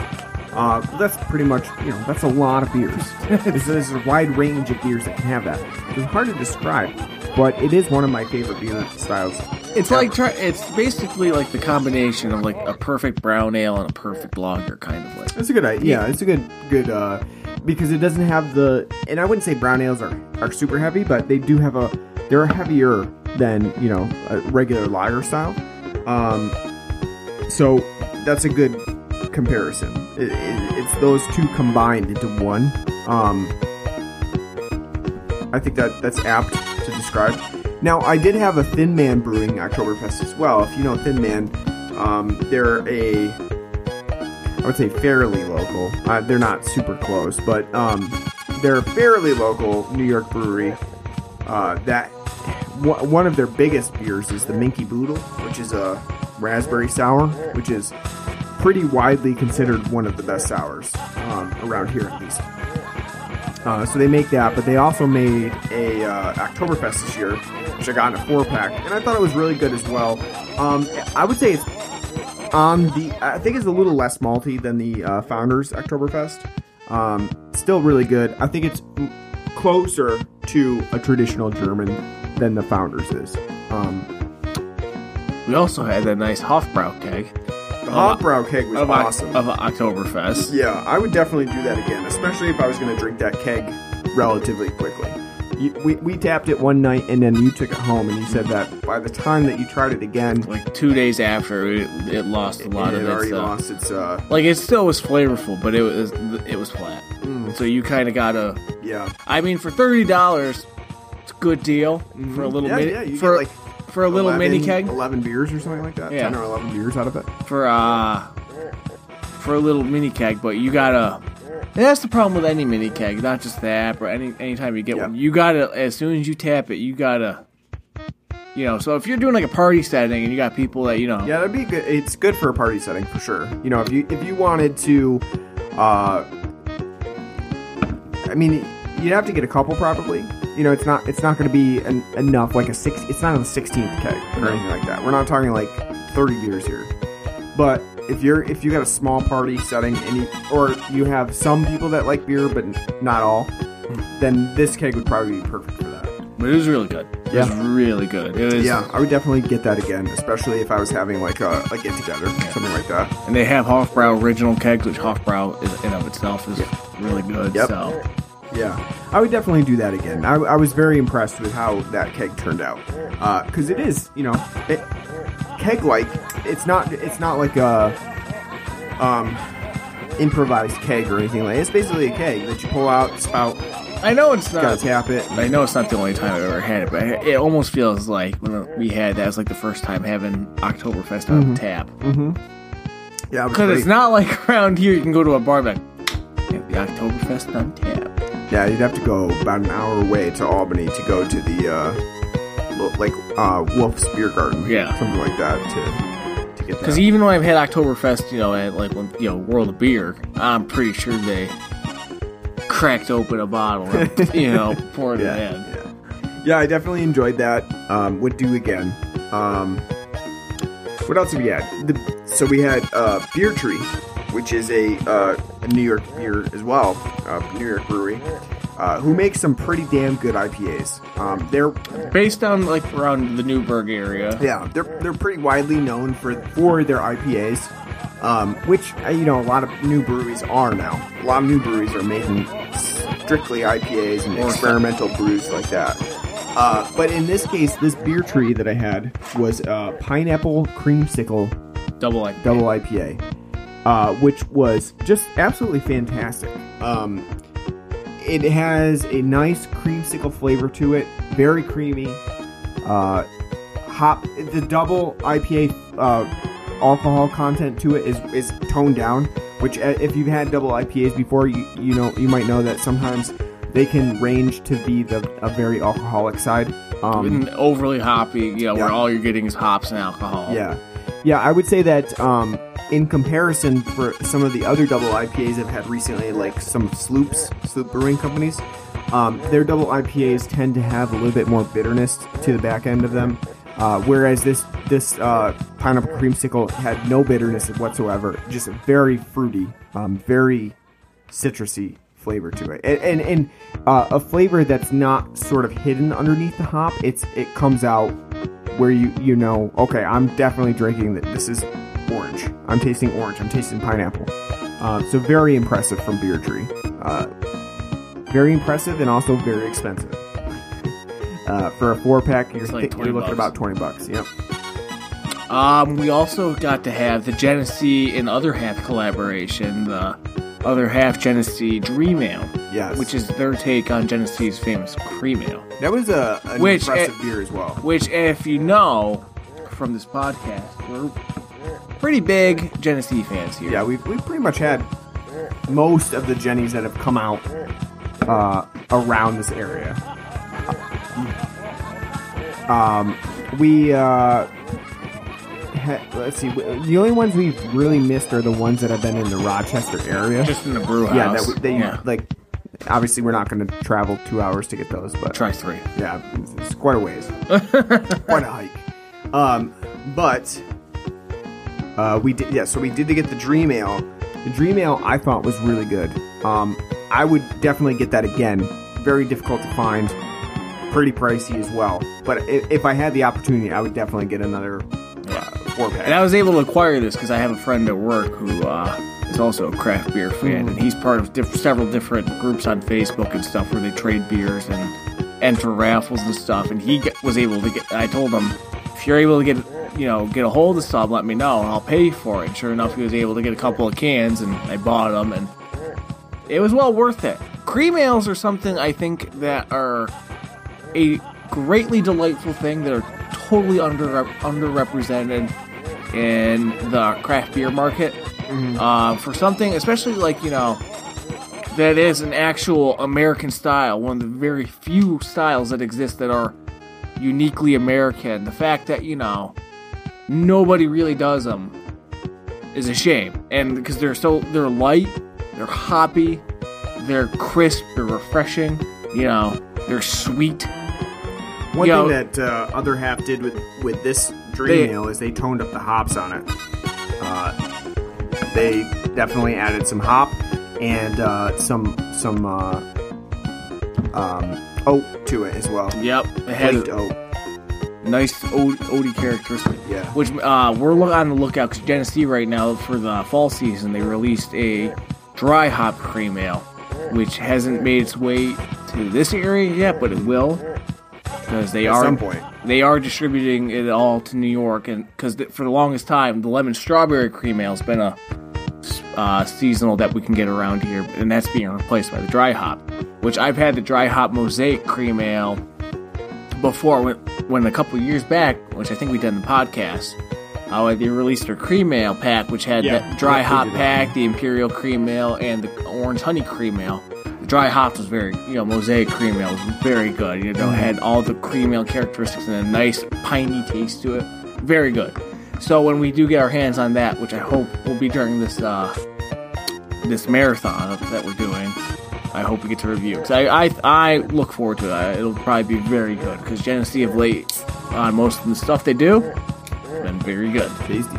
S7: Uh, that's pretty much you know that's a lot of beers. there's, there's a wide range of beers that can have that. It's hard to describe, but it is one of my favorite beer styles.
S8: it's like try. It's basically like the combination of like a perfect brown ale and a perfect lager, kind of like.
S7: That's a good idea. Yeah, it's a good good uh because it doesn't have the and I wouldn't say brown ales are are super heavy, but they do have a they're heavier than, you know, a regular lager style. Um so that's a good comparison. It, it, it's those two combined into one. Um I think that that's apt to describe. Now, I did have a Thin Man Brewing Oktoberfest as well. If you know Thin Man, um, they're a I would say fairly local. Uh, they're not super close, but um, they're a fairly local New York brewery. Uh, that one of their biggest beers is the Minkey Boodle, which is a raspberry sour, which is pretty widely considered one of the best sours um, around here, at least. Uh, so they make that, but they also made a uh, Oktoberfest this year, which I got in a four pack, and I thought it was really good as well. Um, I would say it's on the I think it's a little less malty than the uh, Founders Oktoberfest. Um, still really good. I think it's closer to a traditional German than the Founders is. Um,
S8: We also had that nice Hofbrau keg
S7: the Hofbrau keg was
S8: of,
S7: awesome.
S8: of Oktoberfest.
S7: Yeah, I would definitely do that again, especially if I was going to drink that keg relatively quickly. You, we, we tapped it one night and then you took it home and you said that by the time that you tried it again,
S8: Like two days after, it, it lost a lot
S7: it
S8: of
S7: had
S8: its.
S7: already
S8: uh,
S7: lost its. Uh,
S8: Like it still was flavorful, but it was it was flat.
S7: Mm.
S8: So you kind of gotta.
S7: yeah,
S8: I mean, for thirty dollars, it's a good deal for a little
S7: Mm-hmm. yeah,
S8: mini
S7: yeah. You
S8: for
S7: like
S8: for a little
S7: 11
S8: mini keg
S7: eleven beers or something like that.
S8: Yeah.
S7: ten or eleven beers out of it.
S8: for uh for a little mini keg, but you gotta. That's the problem with any mini keg, not just that, or any anytime you get
S7: Yeah.
S8: one, you gotta as soon as you tap it, you gotta. You know, so if you're doing like a party setting and you got people that you know,
S7: Yeah, that'd be good. It's good for a party setting for sure. You know, if you if you wanted to, uh, I mean, you'd have to get a couple probably. You know, it's not it's not going to be an, enough like a six. It's not a sixteenth keg or anything like that. We're not talking like thirty beers here. But if you're if you got a small party setting and you, or you have some people that like beer but not all, hmm. then this keg would probably be perfect for that.
S8: but it was really good. It was
S7: Yeah.
S8: really good. It was,
S7: Yeah, I would definitely get that again, especially if I was having like a, a get together, something like that.
S8: And they have Hofbrau original kegs, which Hofbrau is in of itself is really good.
S7: Yep.
S8: So
S7: Yeah, I would definitely do that again. I, I was very impressed with how that keg turned out, uh, because it is, you know, it, keg like. It's not. It's not like a um improvised keg or anything like. It's basically a keg that you pull out, spout,
S8: I know it's
S7: gotta
S8: not.
S7: tap it.
S8: I know it's not the only time I've ever had it, but it almost feels like when we had that was like the first time having Oktoberfest on mm-hmm. tap. Mm-hmm.
S7: Yeah, it was
S8: Because it's not like around here you can go to a bar and be like, "Yeah, the Oktoberfest on tap.
S7: Yeah, you'd have to go about an hour away to Albany to go to the uh, like uh, Wolf's Beer Garden,
S8: Yeah.
S7: something like that to to get that.
S8: Because even when I've had Oktoberfest, you know, at like when you know World of Beer, I'm pretty sure they cracked open a bottle and you know poured
S7: yeah,
S8: it in.
S7: yeah, yeah. I definitely enjoyed that. Um, would do again. Um, what else have we had? The, so we had uh, Beer Tree, which is a, uh, a New York beer as well, uh, New York brewery, uh, who makes some pretty damn good IPAs. Um, they're
S8: Based on like around the Newburgh area.
S7: Yeah, they're they're pretty widely known for for their IPAs, um, which uh, you know a lot of new breweries are now. A lot of new breweries are making strictly IPAs and experimental brews like that. Uh, but in this case, this beer tree that I had was uh, pineapple creamsicle
S8: Double like
S7: double IPA, uh, which was just absolutely fantastic. Um, it has a nice creamsicle flavor to it, very creamy. Uh, hop the double IPA uh, alcohol content to it is is toned down. Which, uh, if you've had double IPAs before, you you know you might know that sometimes they can range to be the a very alcoholic side. Um,
S8: overly hoppy, you know,
S7: Yeah.
S8: where all you're getting is hops and alcohol.
S7: yeah, yeah. I would say that um, in comparison for some of the other double IPAs I've had recently, like some Sloops, Sloop Brewing companies, um, their double IPAs tend to have a little bit more bitterness to the back end of them. Uh, whereas this this uh, pineapple creamsicle had no bitterness whatsoever, just a very fruity, um, very citrusy flavor to it, and and, and uh, a flavor that's not sort of hidden underneath the hop. It's it comes out where you you know okay i'm definitely drinking that this is orange. I'm tasting orange. I'm tasting pineapple. Uh, so very impressive from beer tree. Uh, very impressive and also very expensive. Uh, for a four pack you're,
S8: like
S7: thi- you're looking
S8: bucks.
S7: about 20 bucks yep.
S8: Um, we also got to have the Genesee and Other Half collaboration, the Other Half Genesee Dream Ale,
S7: yes.
S8: which is their take on Genesee's famous cream ale.
S7: that was a an
S8: Which,
S7: impressive
S8: eh,
S7: beer as well.
S8: Which, if you know from this podcast, we're pretty big Genesee fans here.
S7: yeah we've, we've pretty much had most of the jennies that have come out uh, around this area um, we uh, ha- let's see the only ones we've really missed are the ones that have been in the rochester area
S8: Just in the brew house.
S7: yeah that we, they
S8: yeah.
S7: like obviously we're not going to travel two hours to get those but
S8: Try three.
S7: yeah, it's quite a ways. quite a hike. Um, but uh, we did yeah, so we did to get the Dream Ale. The Dream Ale I thought was really good. Um, I would definitely get that again. Very difficult to find, pretty pricey as well. But if, if I had the opportunity, I would definitely get another uh, four pack.
S8: And I was able to acquire this because I have a friend at work who uh, is also a craft beer fan, and he's part of diff- several different groups on Facebook and stuff where they trade beers and enter raffles and stuff. And he was able to get. I told him, if you're able to get, you know, get a hold of some, let me know, and I'll pay for it. And sure enough, he was able to get a couple of cans, and I bought them, and it was well worth it. Cream ales are something I think that are a greatly delightful thing that are totally under underrepresented in the craft beer market. Uh, for something, especially like you know, that is an actual American style, one of the very few styles that exist that are uniquely American. The fact that you know nobody really does them is a shame, and because they're so they're light, they're hoppy, they're crisp, they're refreshing. You know, they're sweet.
S7: One
S8: Yo.
S7: thing that uh, other half did with with this dream ale is they toned up the hops on it. Uh, they definitely added some hop and uh, some some uh, um, oat to it as well.
S8: Yep, it had
S7: oat.
S8: Nice o- oaty characteristic.
S7: Yeah.
S8: Which uh, we're look- on the lookout because Genesee right now for the fall season they released a dry hop cream ale, which hasn't made its way to this area yet, but it will because they
S7: At
S8: are
S7: some point.
S8: they are distributing it all to New York, and because for the longest time the lemon strawberry cream ale has been a uh, seasonal that we can get around here, and that's being replaced by the dry hop, which I've had the dry hop mosaic cream ale before when, when a couple years back, which I think we did in the podcast, uh, they released their cream ale pack, which had
S7: Yeah,
S8: that dry hop
S7: did that.
S8: pack, the imperial cream ale, and the orange honey cream ale. The dry hop was very, you know, mosaic cream ale was very good. You know,
S7: Mm-hmm.
S8: had all the cream ale characteristics and a nice piney taste to it. Very good. So when we do get our hands on that, which I hope will be during this uh, this marathon that we're doing, I hope we get to review. 'Cause I, I I look forward to it. It'll probably be very good because Genesee of late on most of the stuff they do, been very good.
S7: Tasty.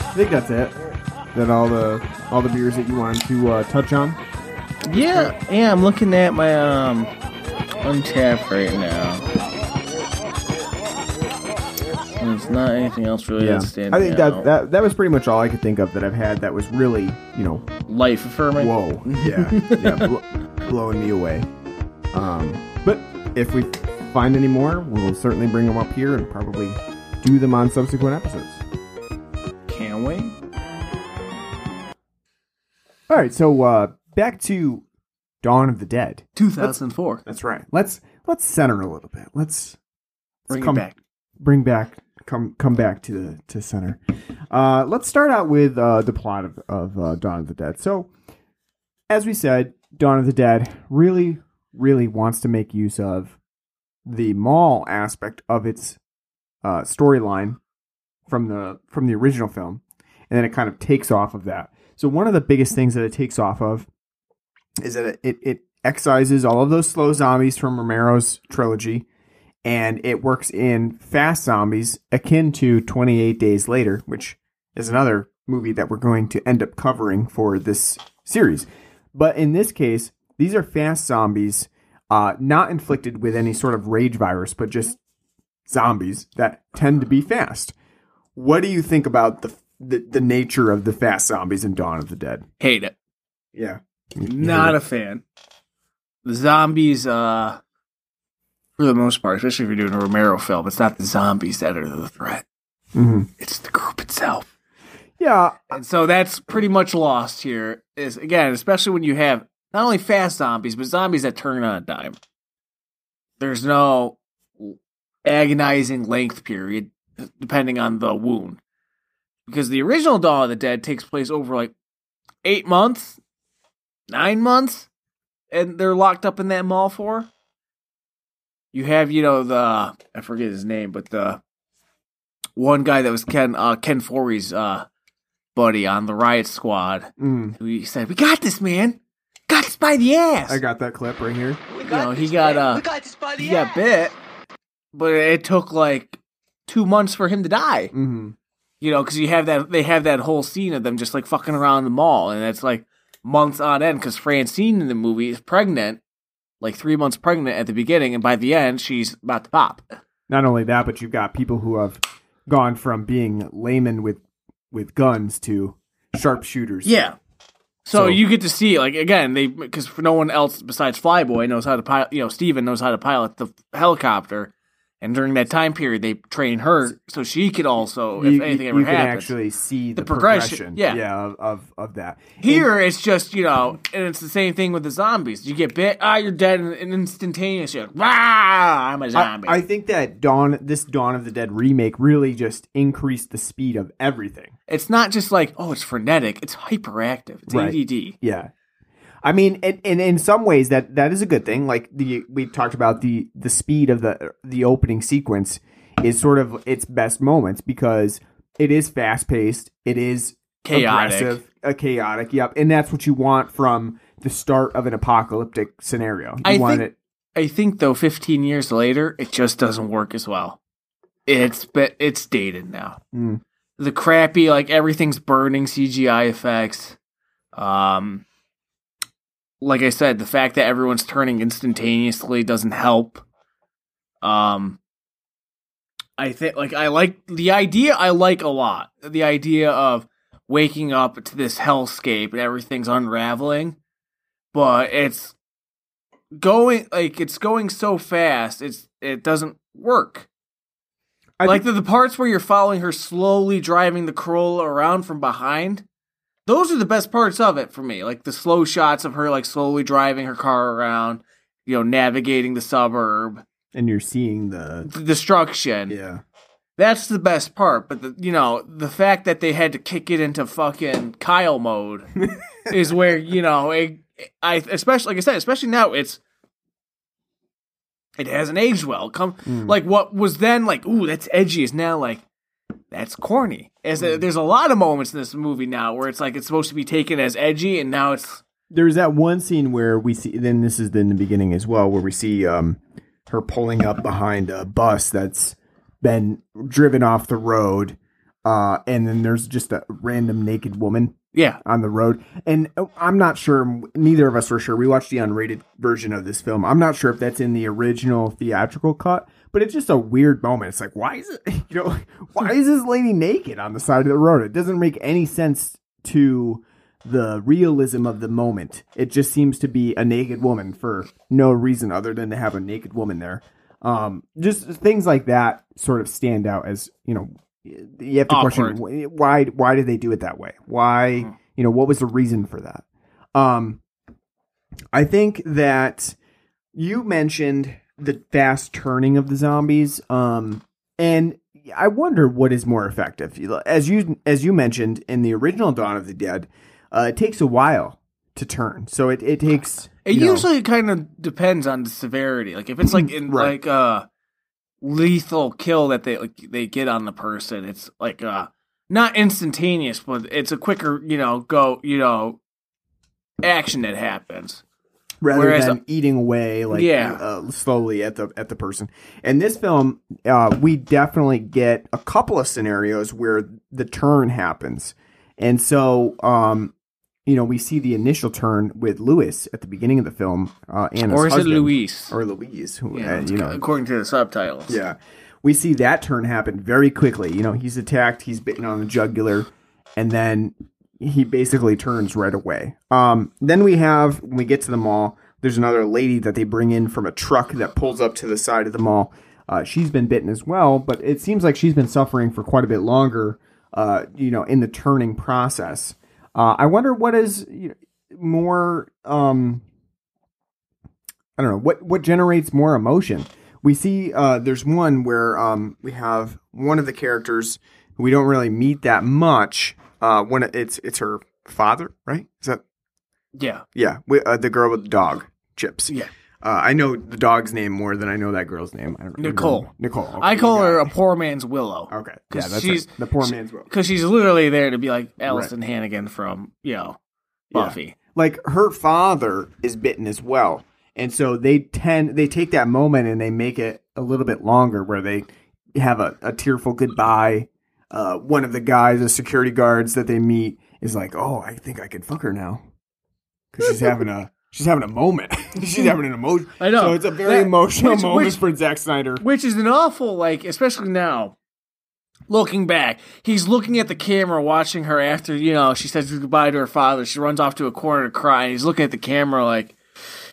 S7: I think that's it. That all the all the beers that you wanted to uh, touch on.
S8: Yeah, yeah. I'm looking at my um Untappd right now. There's not anything else really
S7: Yeah,
S8: that's standing
S7: I think
S8: out.
S7: that, that that was pretty much all I could think of that I've had that was really you know
S8: life affirming.
S7: whoa yeah yeah blo- blowing me away. Um, but if we find any more, we'll certainly bring them up here and probably do them on subsequent episodes.
S8: Can we?
S7: All right, so uh, back to Dawn of the Dead.
S8: 2004.
S7: That's right. Let's let's center a little bit. Let's, let's
S8: Bring
S7: come
S8: it back.
S7: bring back come come back to the to center. Uh, let's start out with uh, the plot of of uh, Dawn of the Dead. So, as we said, Dawn of the Dead really really wants to make use of the mall aspect of its uh, storyline from the from the original film, and then it kind of takes off of that. So one of the biggest things that it takes off of is that it, it, it excises all of those slow zombies from Romero's trilogy and it works in fast zombies akin to 28 Days Later, which is another movie that we're going to end up covering for this series. But in this case, these are fast zombies, uh, not inflicted with any sort of rage virus, but just zombies that tend to be fast. What do you think about the the, the nature of the fast zombies in Dawn of the Dead?
S8: Hate it.
S7: Yeah,
S8: Not a fan. The zombies, uh, for the most part, especially if you're doing a Romero film, it's not the zombies that are the threat.
S7: hmm
S8: It's the group itself.
S7: yeah.
S8: And so that's pretty much lost here. Is again, especially when you have not only fast zombies, but zombies that turn on a dime. There's no agonizing length period depending on the wound. Because the original Dawn of the Dead takes place over like eight months, nine months, and they're locked up in that mall for. You have, you know, the I forget his name, but the one guy that was Ken uh, Ken Foree's uh, buddy on the riot squad
S7: Mm.
S8: who he said, "We got this, man. Got this by the ass."
S7: I got that clip right here.
S8: you know, he got uh, he got bit, but it took like two months for him to die.
S7: Mm-hmm.
S8: You know, because you have that they have that whole scene of them just like fucking around the mall, and it's like months on end. Because Francine in the movie is pregnant, like three months pregnant at the beginning, and by the end she's about to pop.
S7: Not only that, but you've got people who have gone from being laymen with with guns to sharpshooters.
S8: Yeah. So,
S7: So-
S8: you get to see like again they because no one else besides Flyboy knows how to pilot. You know, Steven knows how to pilot the helicopter, and during that time period they train her so she could also
S7: you,
S8: if anything
S7: you
S8: ever
S7: can
S8: happens.
S7: actually see the,
S8: The progression,
S7: progression,
S8: yeah.
S7: of, of of that.
S8: Here it's just you know, and it's the same thing with the zombies. You get bit, ah, you're dead, and, and instantaneous. You're like, rah, I'm a zombie.
S7: I think that Dawn, this Dawn of the Dead remake, really just increased the speed of everything.
S8: it's not just like oh, it's frenetic. It's hyperactive. It's
S7: Right.
S8: ADD.
S7: Yeah. I mean, and, and in some ways that that is a good thing. Like the we talked about the the speed of the the opening sequence is sort of its best moments because it is fast paced, it is
S8: Chaotic.
S7: aggressive, uh, chaotic. Yep, and that's what you want from the start of an apocalyptic scenario. You
S8: I
S7: want
S8: think-
S7: it.
S8: I think though, 15 years later, it just doesn't work as well. It's but it's dated now.
S7: Mm.
S8: The crappy like everything's burning CGI effects. Um, like I said, the fact that everyone's turning instantaneously doesn't help. Um, I think like I like the idea. I like a lot the idea of waking up to this hellscape and everything's unraveling, but it's going like it's going so fast. It's it doesn't work.
S7: I
S8: like
S7: think-
S8: the, the parts where you're following her slowly driving the Corolla around from behind. Those are the best parts of it for me. Like the slow shots of her like slowly driving her car around, you know, navigating the suburb,
S7: and you're seeing the
S8: the destruction.
S7: yeah.
S8: That's the best part. But the, you know, the fact that they had to kick it into fucking Kyle mode is where you know, it, I especially like I said, especially now it's it hasn't aged well. Come hmm. like what was then like, ooh, that's edgy is now like that's corny. As a- there's a lot of moments in this movie now where it's like it's supposed to be taken as edgy, and now it's
S7: There's that one scene where we see. Then this is in the beginning as well, where we see um, her pulling up behind a bus that's been driven off the road, uh, and then there's just a random naked woman
S8: yeah,
S7: on the road. And uh, I'm not sure. Neither of us are sure. We watched the unrated version of this film. I'm not sure if that's in the original theatrical cut. But it's just a weird moment. It's like, why is it? You know, why is this lady naked on the side of the road? It doesn't make any sense to the realism of the moment. It just seems to be a naked woman for no reason other than to have a naked woman there. Um, just things like that sort of stand out as you know. You have to question
S8: Awkward.
S7: wh- why why did they do it that way? Why you know what was the reason for that? Um, I think that you mentioned the fast turning of the zombies, um, and I wonder what is more effective. As you as you mentioned in the original Dawn of the Dead, uh, it takes a while to turn, so it it takes.
S8: It
S7: know-
S8: usually kind of depends on the severity. Like if it's like in
S7: Right.
S8: like a lethal kill that they like they get on the person, it's like uh not instantaneous, but it's a quicker, you know, go, you know, action that happens.
S7: Rather
S8: Whereas-
S7: than eating away like
S8: Yeah.
S7: uh, slowly at the at the person. In this film, uh, we definitely get a couple of scenarios where the turn happens, and so um, you know we see the initial turn with Lewis at the beginning of the film, uh, Anna's
S8: or is
S7: husband,
S8: it Luis?
S7: or Louise, who
S8: yeah,
S7: uh, you know
S8: according to the subtitles.
S7: yeah. We see that turn happen very quickly. You know, he's attacked, he's bitten on the jugular, and then he basically turns right away. Um, then we have, when we get to the mall, there's another lady that they bring in from a truck that pulls up to the side of the mall. Uh, she's been bitten as well, but it seems like she's been suffering for quite a bit longer, uh, you know, in the turning process. Uh, I wonder what is you know, more, um, I don't know, what, what generates more emotion? we see uh, there's one where um, we have one of the characters we don't really meet that much. Uh, when it's it's her father, right? Is that
S8: Yeah.
S7: yeah? We, uh, the girl with the dog, Chips.
S8: Yeah.
S7: Uh, I know the dog's name more than I know that girl's name. I don't
S8: Nicole.
S7: remember. Nicole. okay,
S8: I call her
S7: got
S8: a poor man's Willow.
S7: Okay. Yeah, that's
S8: she's-
S7: it. the poor man's will.
S8: Because she's literally there to be like Alyson Hannigan from, you know,
S7: Yeah.
S8: Buffy.
S7: like her father is bitten as well and so they tend they take that moment and they make it a little bit longer where they have a, a tearful goodbye uh, one of the guys, the security guards that they meet, is like, "Oh, I think I can fuck her now," because she's having a she's having a moment. she's having an emotion.
S8: I know.
S7: So it's a very
S8: That-
S7: emotional
S8: which-
S7: moment
S8: which-
S7: for Zack Snyder.
S8: Which is an awful, like, especially now, looking back. He's looking at the camera, watching her after, you know, she says goodbye to her father. She runs off to a corner to cry, and he's looking at the camera like,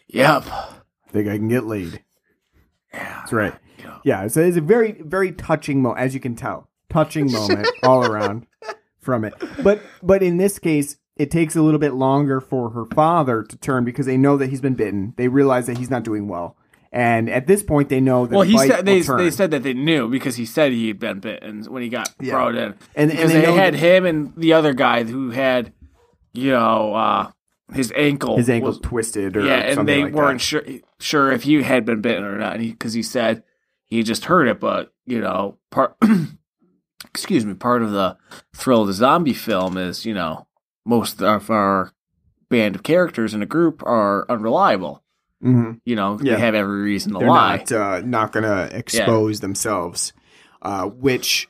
S8: yep.
S7: I think I can get laid. Yeah, that's right. Yeah, so it's a very, very touching moment, as you can tell, touching moment all around from it. But, but in this case, it takes a little bit longer for her father to turn because they know that he's been bitten. They realize that he's not doing well, and at this point, they know that
S8: Well, he said they, they said that they knew because he said he had been bitten when he got
S7: Yeah.
S8: brought in.
S7: And- and they
S8: they, had
S7: that-
S8: him and the other guy who had, you know, uh, his ankle.
S7: his ankle
S8: was-
S7: twisted, or
S8: yeah, and they
S7: like
S8: weren't
S7: that.
S8: sure sure if he had been bitten or not because he, said he just heard it, but you know, part excuse me, part of the thrill of the zombie film is you know most of our band of characters in a group are unreliable.
S7: Mhm.
S8: You know,
S7: Yeah.
S8: they have every reason to
S7: They're
S8: lie.
S7: not uh, not going to expose themselves, uh, which,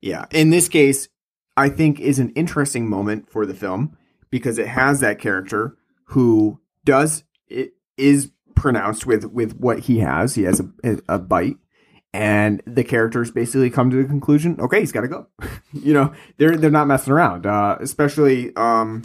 S7: yeah, in this case, I think is an interesting moment for the film because it has that character who does it is pronounced with with what he has. He has a, a bite, and the characters basically come to the conclusion, okay, he's got to go. you know, they're they're not messing around, uh, especially um,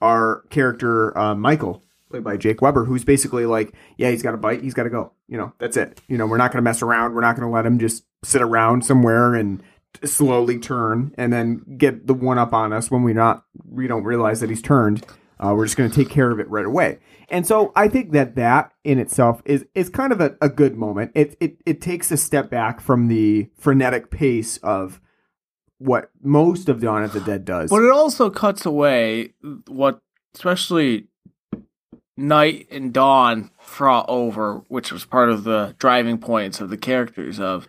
S7: our character uh, Michael, played by Jake Weber, who's basically like, yeah, he's got a bite, he's got to go. You know, that's it. You know, we're not going to mess around. We're not going to let him just sit around somewhere and slowly turn and then get the one up on us when we not we don't realize that he's turned. Uh, we're just going to take care of it right away. And so I think that that in itself is is kind of a, a good moment. It, it it takes a step back from the frenetic pace of what most of Dawn of the Dead does.
S8: But it also cuts away what, especially Night and Dawn fraught over, which was part of the driving points of the characters of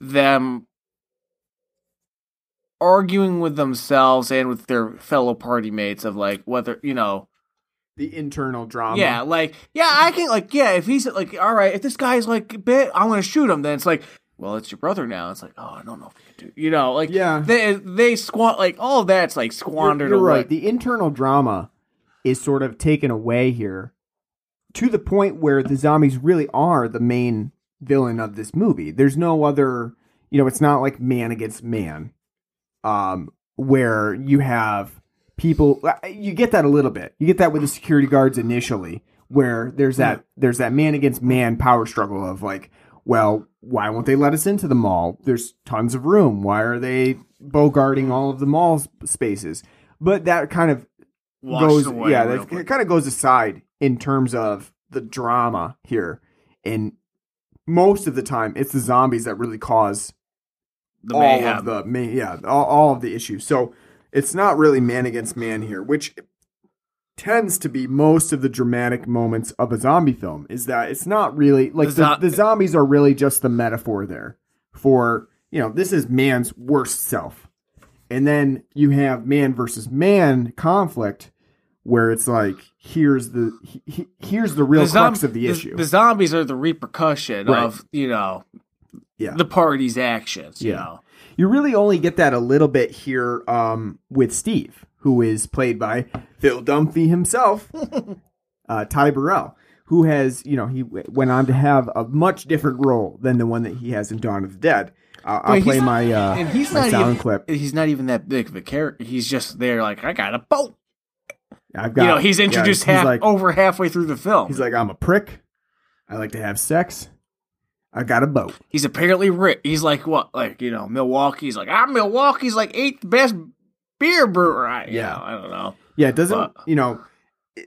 S8: them arguing with themselves and with their fellow party mates of like whether you know
S7: the internal drama.
S8: yeah like yeah i can like yeah if he's like all right if this guy's like bit i'm gonna shoot him then it's like well it's your brother now it's like oh i don't know if you can do you know like
S7: Yeah.
S8: they they squat like all that's like
S7: You're,
S8: squandered
S7: you're
S8: away.
S7: right. The internal drama is sort of taken away here to the point where the zombies really are the main villain of this movie. There's no other, you know, it's not like man against man, um, where you have people. uh, You get that a little bit. You get that with the security guards initially, where there's that there's that man against man power struggle of like, well, why won't they let us into the mall? There's tons of room. Why are they bogarting all of the mall spaces? But that kind of
S8: Washed
S7: goes, yeah, that
S8: quick.
S7: kind of goes aside in terms of the drama here. And most of the time, it's the zombies that really cause
S8: the
S7: all
S8: mayhem.
S7: of the yeah all, all of the issues. So it's not really man against man here, which tends to be most of the dramatic moments of a zombie film. Is that it's not really like
S8: The
S7: the, the zombies are really just the metaphor there for you know this is man's worst self, and then you have man versus man conflict where it's like here's the he, he- here's the real
S8: the zom-
S7: crux of the issue.
S8: The zombies are the repercussion
S7: Right.
S8: of you know
S7: yeah.
S8: the party's actions. You
S7: Yeah.
S8: know,
S7: You really only get that a little bit here um, with Steve, who is played by Phil Dunphy himself, uh, Ty Burrell, who has, you know, he went on to have a much different role than the one that he has in Dawn of the Dead. Uh, I'll
S8: Wait,
S7: play my uh,
S8: and he's
S7: my
S8: not
S7: sound
S8: even
S7: clip.
S8: he's not even that big of a character. He's just there like I got a boat.
S7: I've got,
S8: you know, he's
S7: yeah,
S8: introduced
S7: he's
S8: half
S7: like,
S8: over halfway through the film.
S7: He's like, I'm a prick. I like to have sex. I got a boat.
S8: He's apparently rich. He's like what, like you know, Milwaukee's like I'm Milwaukee's like eighth best beer brewer. I, yeah,
S7: Yeah.
S8: I don't know.
S7: Yeah, it doesn't
S8: But-
S7: you know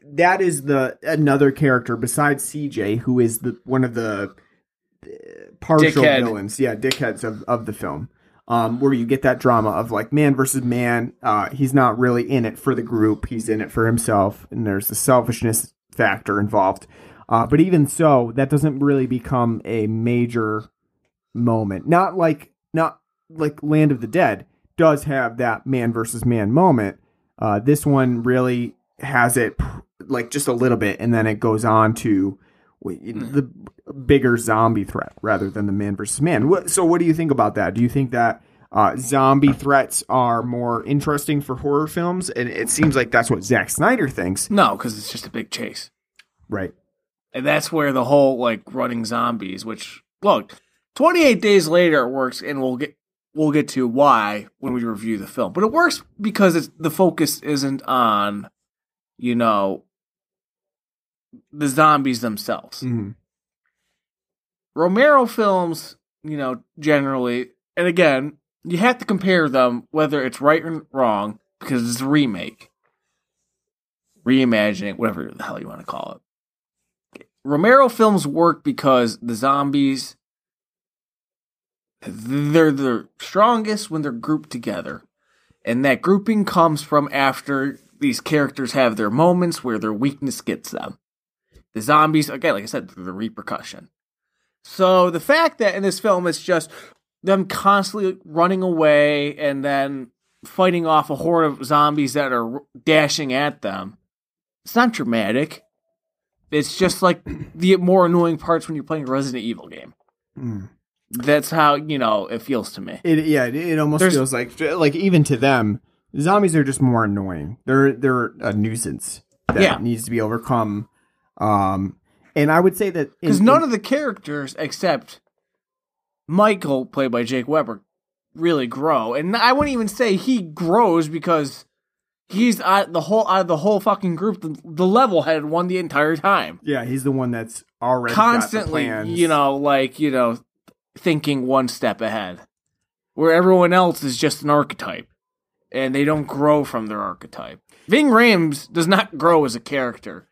S7: that is the another character besides CJ who is the one of the uh, partial
S8: Dickhead.
S7: villains. Yeah, dickheads of, of the film. Um, where you get that drama of like man versus man. Uh, he's not really in it for the group. He's in it for himself, and there's the selfishness factor involved. Uh, but even so, that doesn't really become a major moment. Not like not like Land of the Dead does have that man versus man moment. Uh, this one really has it like just a little bit, and then it goes on to the bigger zombie threat rather than the man versus man. So, what do you think about that? Do you think that uh, zombie threats are more interesting for horror films, and it seems like that's what Zack Snyder thinks.
S8: No, because it's just a big chase.
S7: Right.
S8: And that's where the whole like running zombies, which look, 28 days later it works and we'll get we'll get to why when we review the film. But it works because it's the focus isn't on you know the zombies themselves.
S7: Mhm.
S8: Romero films, you know, generally, and again, you have to compare them whether it's right or wrong because it's a remake, reimagining, whatever the hell you want to call it. Romero films work because the zombies they're the strongest when they're grouped together. And that grouping comes from after these characters have their moments where their weakness gets them. The zombies, again, like I said, the repercussion. So the fact that in this film it's just them constantly running away and then fighting off a horde of zombies that are dashing at them, it's not dramatic. It's just like the more annoying parts when you're playing a Resident Evil game.
S7: Mm.
S8: That's how you know it feels to me.
S7: It yeah, it, it almost
S8: There's-
S7: feels like like even to them, zombies are just more annoying. They're they're a nuisance that
S8: Yeah.
S7: needs to be overcome. Um, and I would say that
S8: Because none
S7: in-
S8: of the characters except Michael, played by Jake Weber, really grow. And I wouldn't even say he grows because he's out the whole out of the whole fucking group. The, the level headed one the entire time,
S7: yeah, he's the one that's already
S8: constantly. You know, like you know, thinking one step ahead, where everyone else is just an archetype, and they don't grow from their archetype. Ving Rhames does not grow as a character.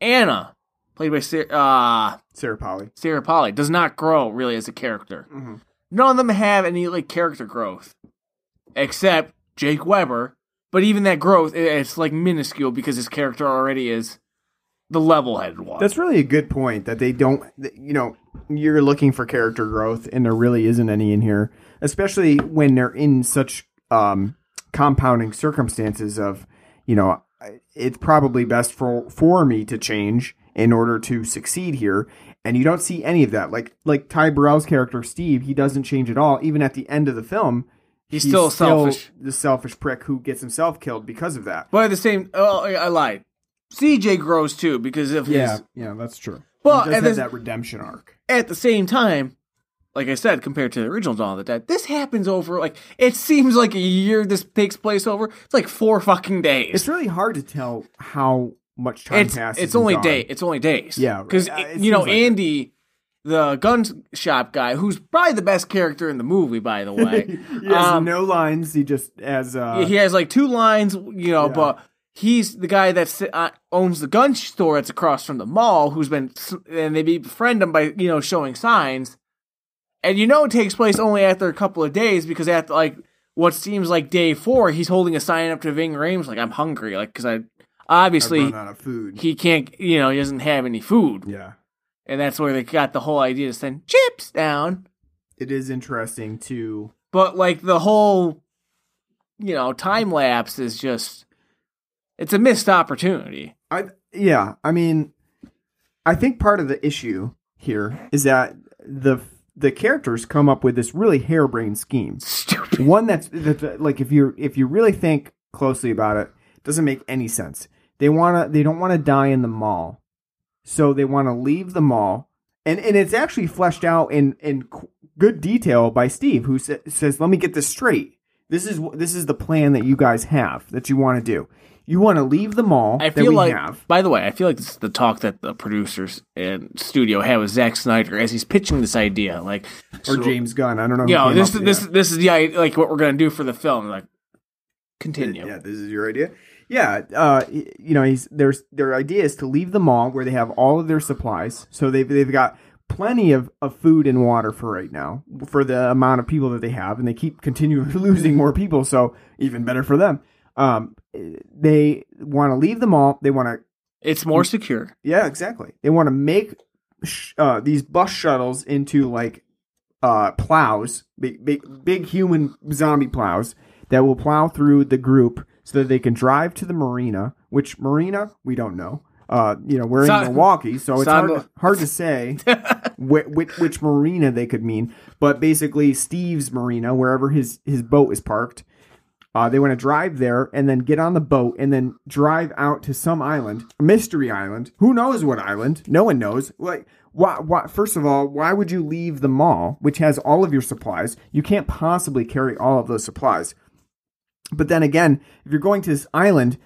S8: Anna, played by Sarah, uh,
S7: Sarah Polley.
S8: Sarah Polley does not grow really as a character.
S7: Mhm.
S8: None of them have any like character growth, except Jake Weber. But even that growth, it's like minuscule because his character already is the level-headed one.
S7: That's really a good point that they don't, you know, you're looking for character growth and there really isn't any in here, especially when they're in such um, compounding circumstances of, you know, it's probably best for for me to change in order to succeed here. And you don't see any of that. Like like Ty Burrell's character Steve, he doesn't change at all. Even at the end of the film,
S8: He's still selfish.
S7: the selfish prick who gets himself killed because of that.
S8: but at the same, oh, I I lied. CJ grows too because of his.
S7: yeah, that's true.
S8: Well,
S7: he does
S8: and
S7: have
S8: this-
S7: that redemption arc.
S8: At the same time, like I said, compared to the original Dawn of the Dead, this happens over like it seems like a year. This takes place over. It's like four fucking days.
S7: It's really hard to tell how much time
S8: it's
S7: passes.
S8: it's only day it's only days
S7: Yeah,
S8: because
S7: uh,
S8: you know
S7: like
S8: andy the gun shop guy who's probably the best character in the movie by the way
S7: He has
S8: Um,
S7: no lines. He just has. Uh,
S8: he has like two lines you know
S7: Yeah.
S8: but he's the guy that uh, owns the gun store that's across from the mall who's been and they befriend him by you know showing signs and you know it takes place only after a couple of days because after like what seems like day four he's holding a sign up to Ving Rhames like I'm hungry like because I obviously
S7: run out of food.
S8: he can't you know he doesn't have any food
S7: yeah,
S8: and that's where they got the whole idea to send chips down.
S7: it is interesting to.
S8: But like the whole, you know, time lapse is just, it's a missed opportunity.
S7: I yeah. I mean, I think part of the issue here is that the the characters come up with this really harebrained scheme.
S8: Stupid.
S7: One that's, that's like if you if you really think closely about it, doesn't make any sense. They wanna they don't want to die in the mall, so they want to leave the mall, and and it's actually fleshed out in in good detail by Steve, who sa- says, "Let me get this straight. This is this is the plan that you guys have that you want to do. You want to leave the mall
S8: I feel like,
S7: have."
S8: by the way, I feel like this is the talk that the producers and studio had with Zack Snyder as he's pitching this idea. Like,
S7: Or
S8: so,
S7: James Gunn, I don't know. who
S8: you know,
S7: came
S8: this is this
S7: yeah.
S8: this is the like what we're gonna do for the film. Like, continue.
S7: Yeah, this is your idea. Yeah, uh, you know, he's there's their idea is to leave the mall where they have all of their supplies. So they've they've got plenty of, of food and water for right now for the amount of people that they have, and they keep continuing losing more people. So even better for them. Um, they want to leave the mall. They want to
S8: It's more secure.
S7: yeah, exactly. They want to make sh- uh, these bus shuttles into like uh, plows, big, big, big human zombie plows that will plow through the group so that they can drive to the marina. Which marina we don't know. Uh, you know, we're
S8: Sound-
S7: in Milwaukee, so it's hard, hard to say. which, which, which marina they could mean, but basically Steve's marina, wherever his his boat is parked. Uh, they want to drive there and then get on the boat and then drive out to some island, a mystery island. Who knows what island? No one knows. Like, why, why? First of all, why would you leave the mall, which has all of your supplies? You can't possibly carry all of those supplies. But then again, if you're going to this island,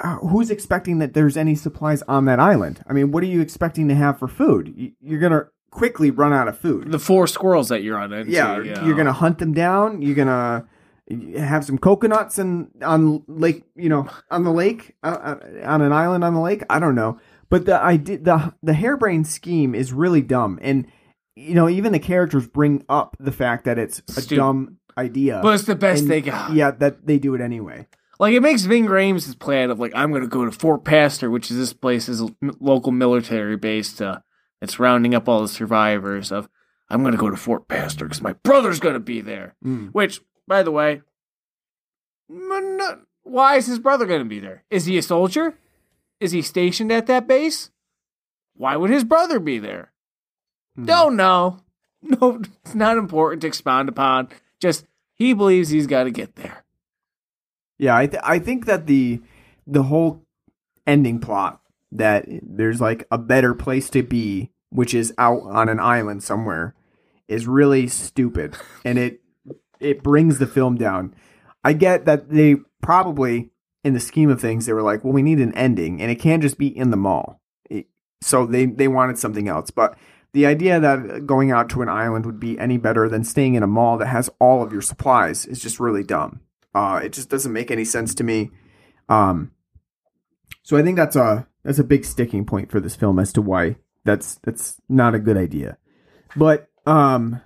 S7: uh, who's expecting that there's any supplies on that island? I mean, what are you expecting to have for food? You- You're gonna quickly run out of food.
S8: The four squirrels that you're on it.
S7: Yeah, you're gonna hunt them down. You're gonna have some coconuts and on lake, you know, on the lake, uh, uh, on an island on the lake. I don't know, but the idea, the the harebrained scheme is really dumb, and you know, even the characters bring up the fact that it's a
S8: Stu-
S7: dumb idea.
S8: But it's the best
S7: And,
S8: they got.
S7: Yeah, that they do it anyway.
S8: Like it makes Ving Rhames' plan of like I'm going to go to Fort Pastor, which is this place's a local military base to it's rounding up all the survivors of I'm going to go to Fort Pastor because my brother's going to be there.
S7: Mm.
S8: Which, by the way, why is his brother going to be there? Is he a soldier? Is he stationed at that base? Why would his brother be there? Don't know. No, it's not important to expound upon. Just he believes he's got to get there.
S7: Yeah, I th- I think that the the whole ending plot that there's like a better place to be, which is out on an island somewhere, is really stupid, and it it brings the film down. I get that they probably, in the scheme of things, they were like, well, we need an ending, and it can't just be in the mall. So they they wanted something else, but. The idea that going out to an island would be any better than staying in a mall that has all of your supplies is just really dumb. Uh, it just doesn't make any sense to me. Um, so I think that's a that's a big sticking point for this film as to why that's that's not a good idea. But um,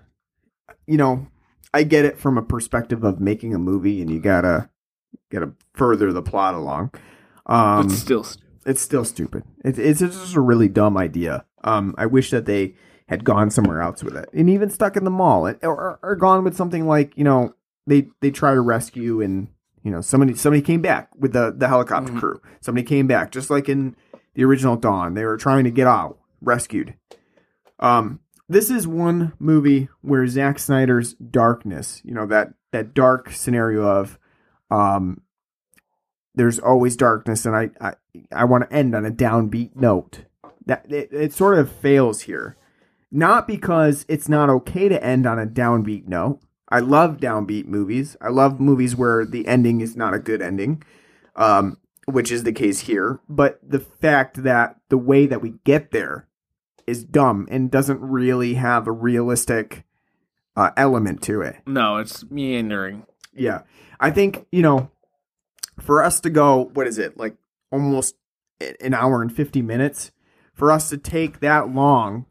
S7: you know, I get it from a perspective of making a movie, and you gotta gotta further the plot along. Um,
S8: But still, stu-
S7: it's still stupid. It, it's just a really dumb idea. Um, I wish that they had gone somewhere else with it, and even stuck in the mall, or, or, or gone with something like you know they they try to rescue and you know somebody somebody came back with the the helicopter crew. Somebody came back, just like in the original Dawn. They were trying to get out, rescued. Um, this is one movie where Zack Snyder's darkness, you know that that dark scenario of, um, there's always darkness, and I I, I want to end on a downbeat note. That it, it sort of fails here, not because it's not okay to end on a downbeat note. I love downbeat movies. I love movies where the ending is not a good ending, um, which is the case here. But the fact that the way that we get there is dumb and doesn't really have a realistic uh, element to it.
S8: no, it's meandering.
S7: Yeah. I think, you know, for us to go, what is it, like almost an hour and 50 minutes, for us to take that long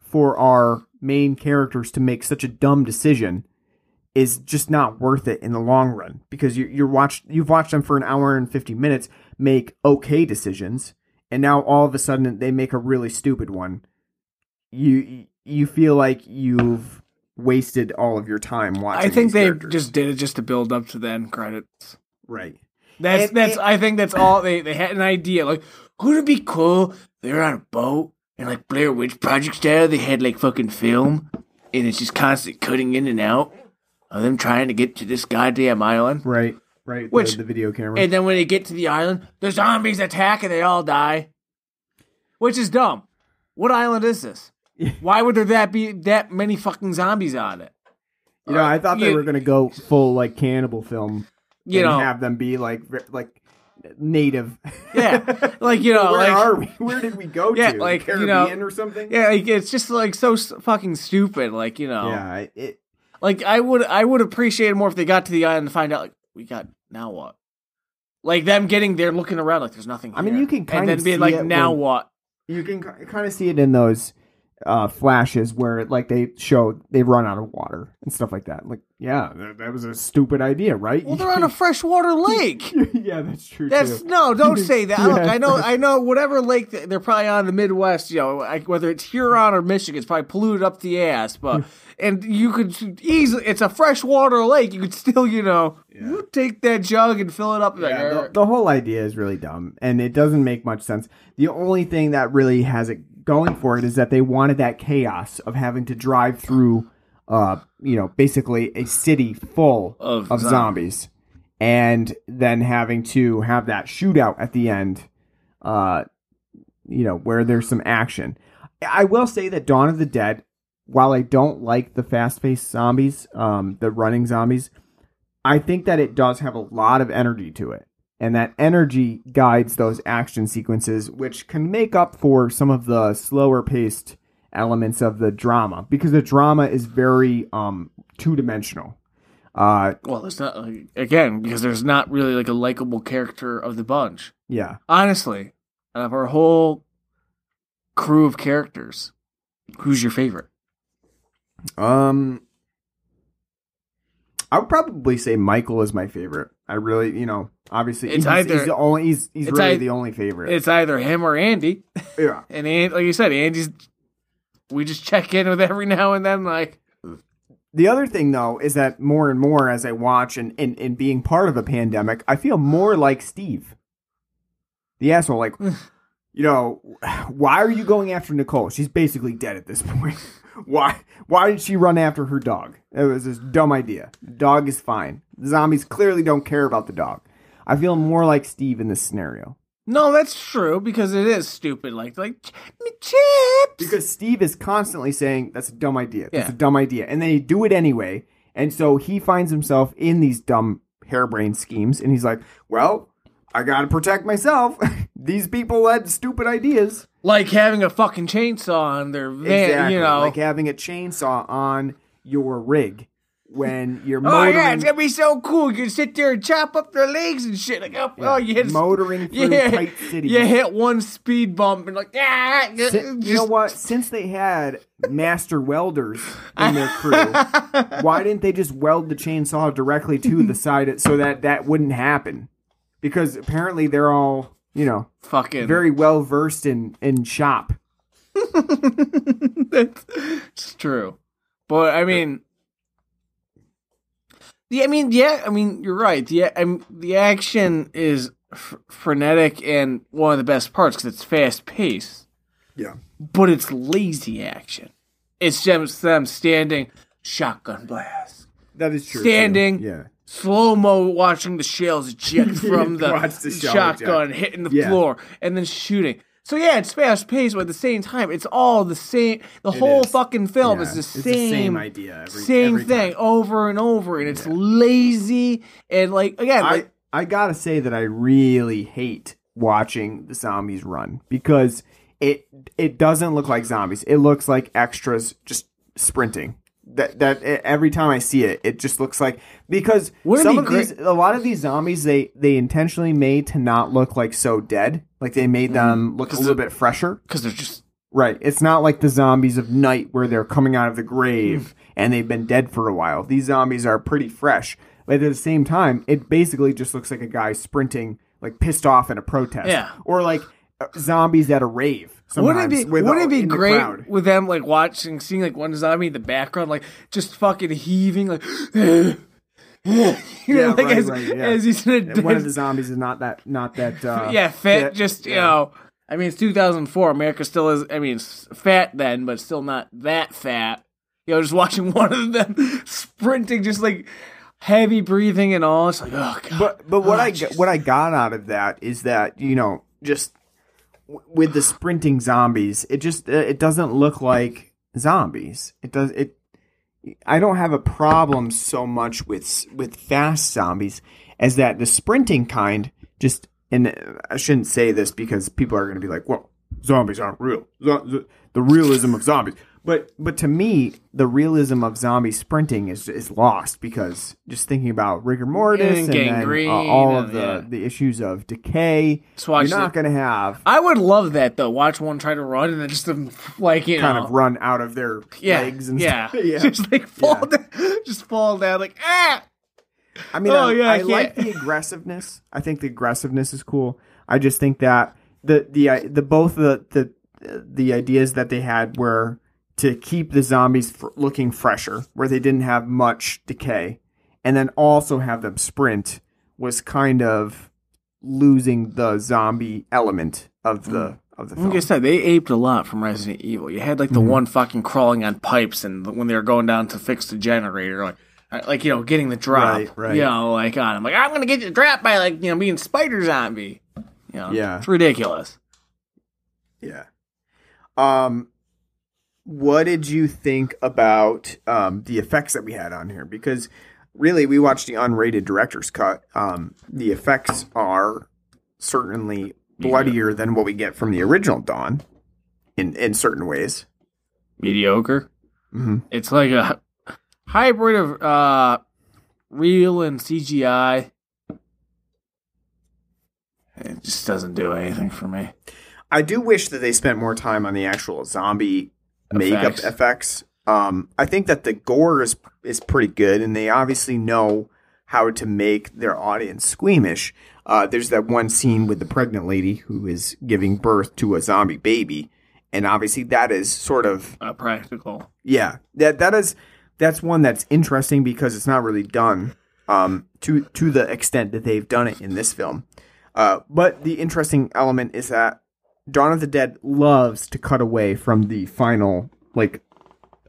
S7: for our main characters to make such a dumb decision is just not worth it in the long run because you, you're watched you've watched them for an hour and 50 minutes make okay decisions and now all of a sudden they make a really stupid one you you feel like you've wasted all of your time watching
S8: I think
S7: these
S8: they
S7: characters.
S8: just did it just to build up to the end credits.
S7: right
S8: That's
S7: And-
S8: that's.
S7: and-
S8: I think that's all they they had an idea. Like, would it be cool? They're on a boat and like Blair Witch Project style. They had like fucking film, and it's just constant cutting in and out of them trying to get to this goddamn island.
S7: Right, right.
S8: Which-
S7: the, the video camera.
S8: And then when they get to the island, the zombies attack and they all die, which is dumb. What island is this? Why would there that be that many fucking zombies on it?
S7: you know, I thought they
S8: you-
S7: were gonna go full like cannibal film.
S8: You
S7: and
S8: know,
S7: have them be like like native.
S8: yeah, like you know,
S7: Where
S8: like
S7: are we? Where did we go
S8: Yeah,
S7: to?
S8: like, you know,
S7: or something?
S8: yeah, like it's just like so fucking stupid. Like you know,
S7: yeah. It,
S8: like I would I would appreciate it more if they got to the island and find out like we got now what, like them getting there looking around like there's nothing.
S7: I mean, you can
S8: and
S7: kind
S8: then
S7: of
S8: being like now
S7: when-
S8: what.
S7: you can kind of see it in those uh, flashes where like they show they run out of water and stuff like that. Like, yeah, that, that was a stupid idea, right?
S8: Well, they're on a freshwater lake.
S7: yeah, that's true.
S8: That's
S7: too.
S8: no, don't say that. Look, I know, I know. Whatever lake they're probably on in the Midwest, you know, like, whether it's Huron or Michigan, it's probably polluted up the ass. But and you could easily, it's a freshwater lake. You could still, you know, you take that jug and fill it up. like,
S7: Yeah, the, the whole idea is really dumb and it doesn't make much sense. The only thing that really has it going for it is that they wanted that chaos of having to drive through, uh, you know, basically a city full
S8: Of
S7: of,
S8: zom-
S7: zombies, and then having to have that shootout at the end, uh, you know, where there's some action. I will say that Dawn of the Dead, while I don't like the fast-paced zombies, um, the running zombies, I think that it does have a lot of energy to it. And that energy guides those action sequences, which can make up for some of the slower paced elements of the drama because the drama is very um, two dimensional. Uh,
S8: Well, it's not like, again because there's not really like a likable character of the bunch.
S7: yeah.
S8: Honestly, out of our whole crew of characters, who's your favorite?
S7: Um, I would probably say Michael is my favorite. I really, you know, obviously
S8: It's
S7: he's,
S8: either-
S7: he's the only he's he's really
S8: ei-
S7: the only favorite.
S8: It's either him or Andy.
S7: yeah.
S8: And An- like you said, Andy's. We just check in with every now and then, like
S7: The other thing, though, is that more and more as I watch and, and, and being part of a pandemic, I feel more like Steve. The asshole, like, you know, why are you going after Nicole? She's basically dead at this point. why why did she run after her dog? It was this dumb idea. Dog is fine. The zombies clearly don't care about the dog. I feel more like Steve in this scenario.
S8: no, that's true because it is stupid. Like like "Me chips.
S7: Because Steve is constantly saying that's a dumb idea. That's
S8: Yeah.
S7: a dumb idea. And then he do it anyway. And so he finds himself in these dumb harebrained schemes and he's like, Well, I gotta protect myself. these people had stupid ideas.
S8: like having a fucking chainsaw on their van,
S7: exactly.
S8: you know.
S7: Like having a chainsaw on your rig when you're
S8: Oh
S7: motoring,
S8: yeah, it's gonna be so cool. You can sit there and chop up their legs and shit. Like, oh, oh you hit
S7: motoring through
S8: yeah,
S7: tight cities.
S8: You hit one speed bump and like, ah, just,
S7: you know what? Since they had master welders in their crew, why didn't they just weld the chainsaw directly to the side so that that wouldn't happen? Because apparently they're all, you know,
S8: fucking
S7: very well versed in in shop.
S8: it's true. But I mean, yeah, I mean, yeah, I mean, you're right. Yeah, I mean, the action is f- frenetic and one of the best parts because it's fast paced.
S7: Yeah.
S8: But it's lazy action. It's just them standing, shotgun blast,
S7: That is true.
S8: Standing.
S7: too. Yeah.
S8: Slow mo watching the shells eject from the,
S7: the
S8: shotgun
S7: eject.
S8: hitting the
S7: Yeah.
S8: floor and then shooting. So yeah, it's fast paced, but at the same time, it's all the same. The whole
S7: is.
S8: fucking film
S7: Yeah,
S8: is the
S7: it's the
S8: same,
S7: same idea every-
S8: same
S7: every
S8: thing
S7: time.
S8: over and over, and it's lazy and like again,
S7: I
S8: like
S7: I gotta say that I really hate watching the zombies run because it it doesn't look like zombies. It looks like extras just sprinting. That that every time I see it, it just looks like because
S8: Wouldn't
S7: some
S8: be
S7: of these, a lot of these zombies, they they intentionally made to not look like so dead. Like they made them mm-hmm. look a
S8: 'Cause
S7: little bit fresher.
S8: because they're just
S7: Right. It's not like the zombies of night where they're coming out of the grave mm-hmm. and they've been dead for a while. These zombies are pretty fresh. But at the same time, it basically just looks like a guy sprinting, like pissed off in a protest.
S8: Yeah.
S7: Or like zombies at a rave.
S8: Wouldn't it be
S7: with,
S8: wouldn't it be
S7: in the
S8: great with them like watching seeing like one zombie in the background like just fucking heaving like you know
S7: Yeah,
S8: like
S7: right,
S8: as,
S7: right, yeah.
S8: as he's in a
S7: one of the zombies is not that, not that, uh,
S8: yeah fit just you
S7: yeah.
S8: know I mean it's 2004 America still is I mean it's fat then but still not that fat you know just watching one of them sprinting just like heavy breathing and all it's like oh god
S7: But but what
S8: Oh,
S7: I what I got out of that is that you know just with the sprinting zombies, it just uh, it doesn't look like zombies. It does it. I don't have a problem so much with with fast zombies as that the sprinting kind just and uh, I shouldn't say this because people are going to be like, well, zombies aren't real. Zo- zo- the realism of zombies. But but to me, the realism of zombie sprinting is is lost because just thinking about rigor mortis
S8: And
S7: and, then, uh, all of the,
S8: yeah.
S7: the issues of decay,
S8: watch
S7: you're not going to have
S8: I would love that though watch one try to run and then just um, like you
S7: kind
S8: know
S7: of run out of their
S8: yeah,
S7: legs and
S8: yeah.
S7: stuff. yeah.
S8: just like fall
S7: Yeah.
S8: down, just fall down like ah.
S7: I mean,
S8: Oh,
S7: I,
S8: yeah, I
S7: I like the aggressiveness. I think the aggressiveness is cool. I just think that the the uh, the both the the the ideas that they had were to keep the zombies fr- looking fresher, where they didn't have much decay, and then also have them sprint was kind of losing the zombie element of the of the film.
S8: Like I said, they aped a lot from Resident Evil. You had like the one fucking crawling on pipes, and when they were going down to fix the generator, like, like you know, getting the drop,
S7: Right, right.
S8: You know, like on. I'm like, I'm gonna get you dropped by like you know being spider zombie. You know,
S7: Yeah.
S8: it's ridiculous.
S7: Yeah. Um, what did you think about um, the effects that we had on here? Because really, we watched the unrated director's cut. Um, the effects are certainly bloodier than what we get from the original Dawn in in certain ways.
S8: Mediocre.
S7: Mhm.
S8: It's like a hybrid of uh, real and CGI. It just doesn't do anything for me.
S7: I do wish that they spent more time on the actual zombie makeup
S8: Effects.
S7: Um, I think that the gore is is pretty good, and they obviously know how to make their audience squeamish. Uh, there's that one scene with the pregnant lady who is giving birth to a zombie baby, and obviously that is sort of
S8: Uh, practical.
S7: yeah that that is that's one that's interesting because it's not really done um, to to the extent that they've done it in this film. Uh, but the interesting element is that Dawn of the Dead loves to cut away from the final like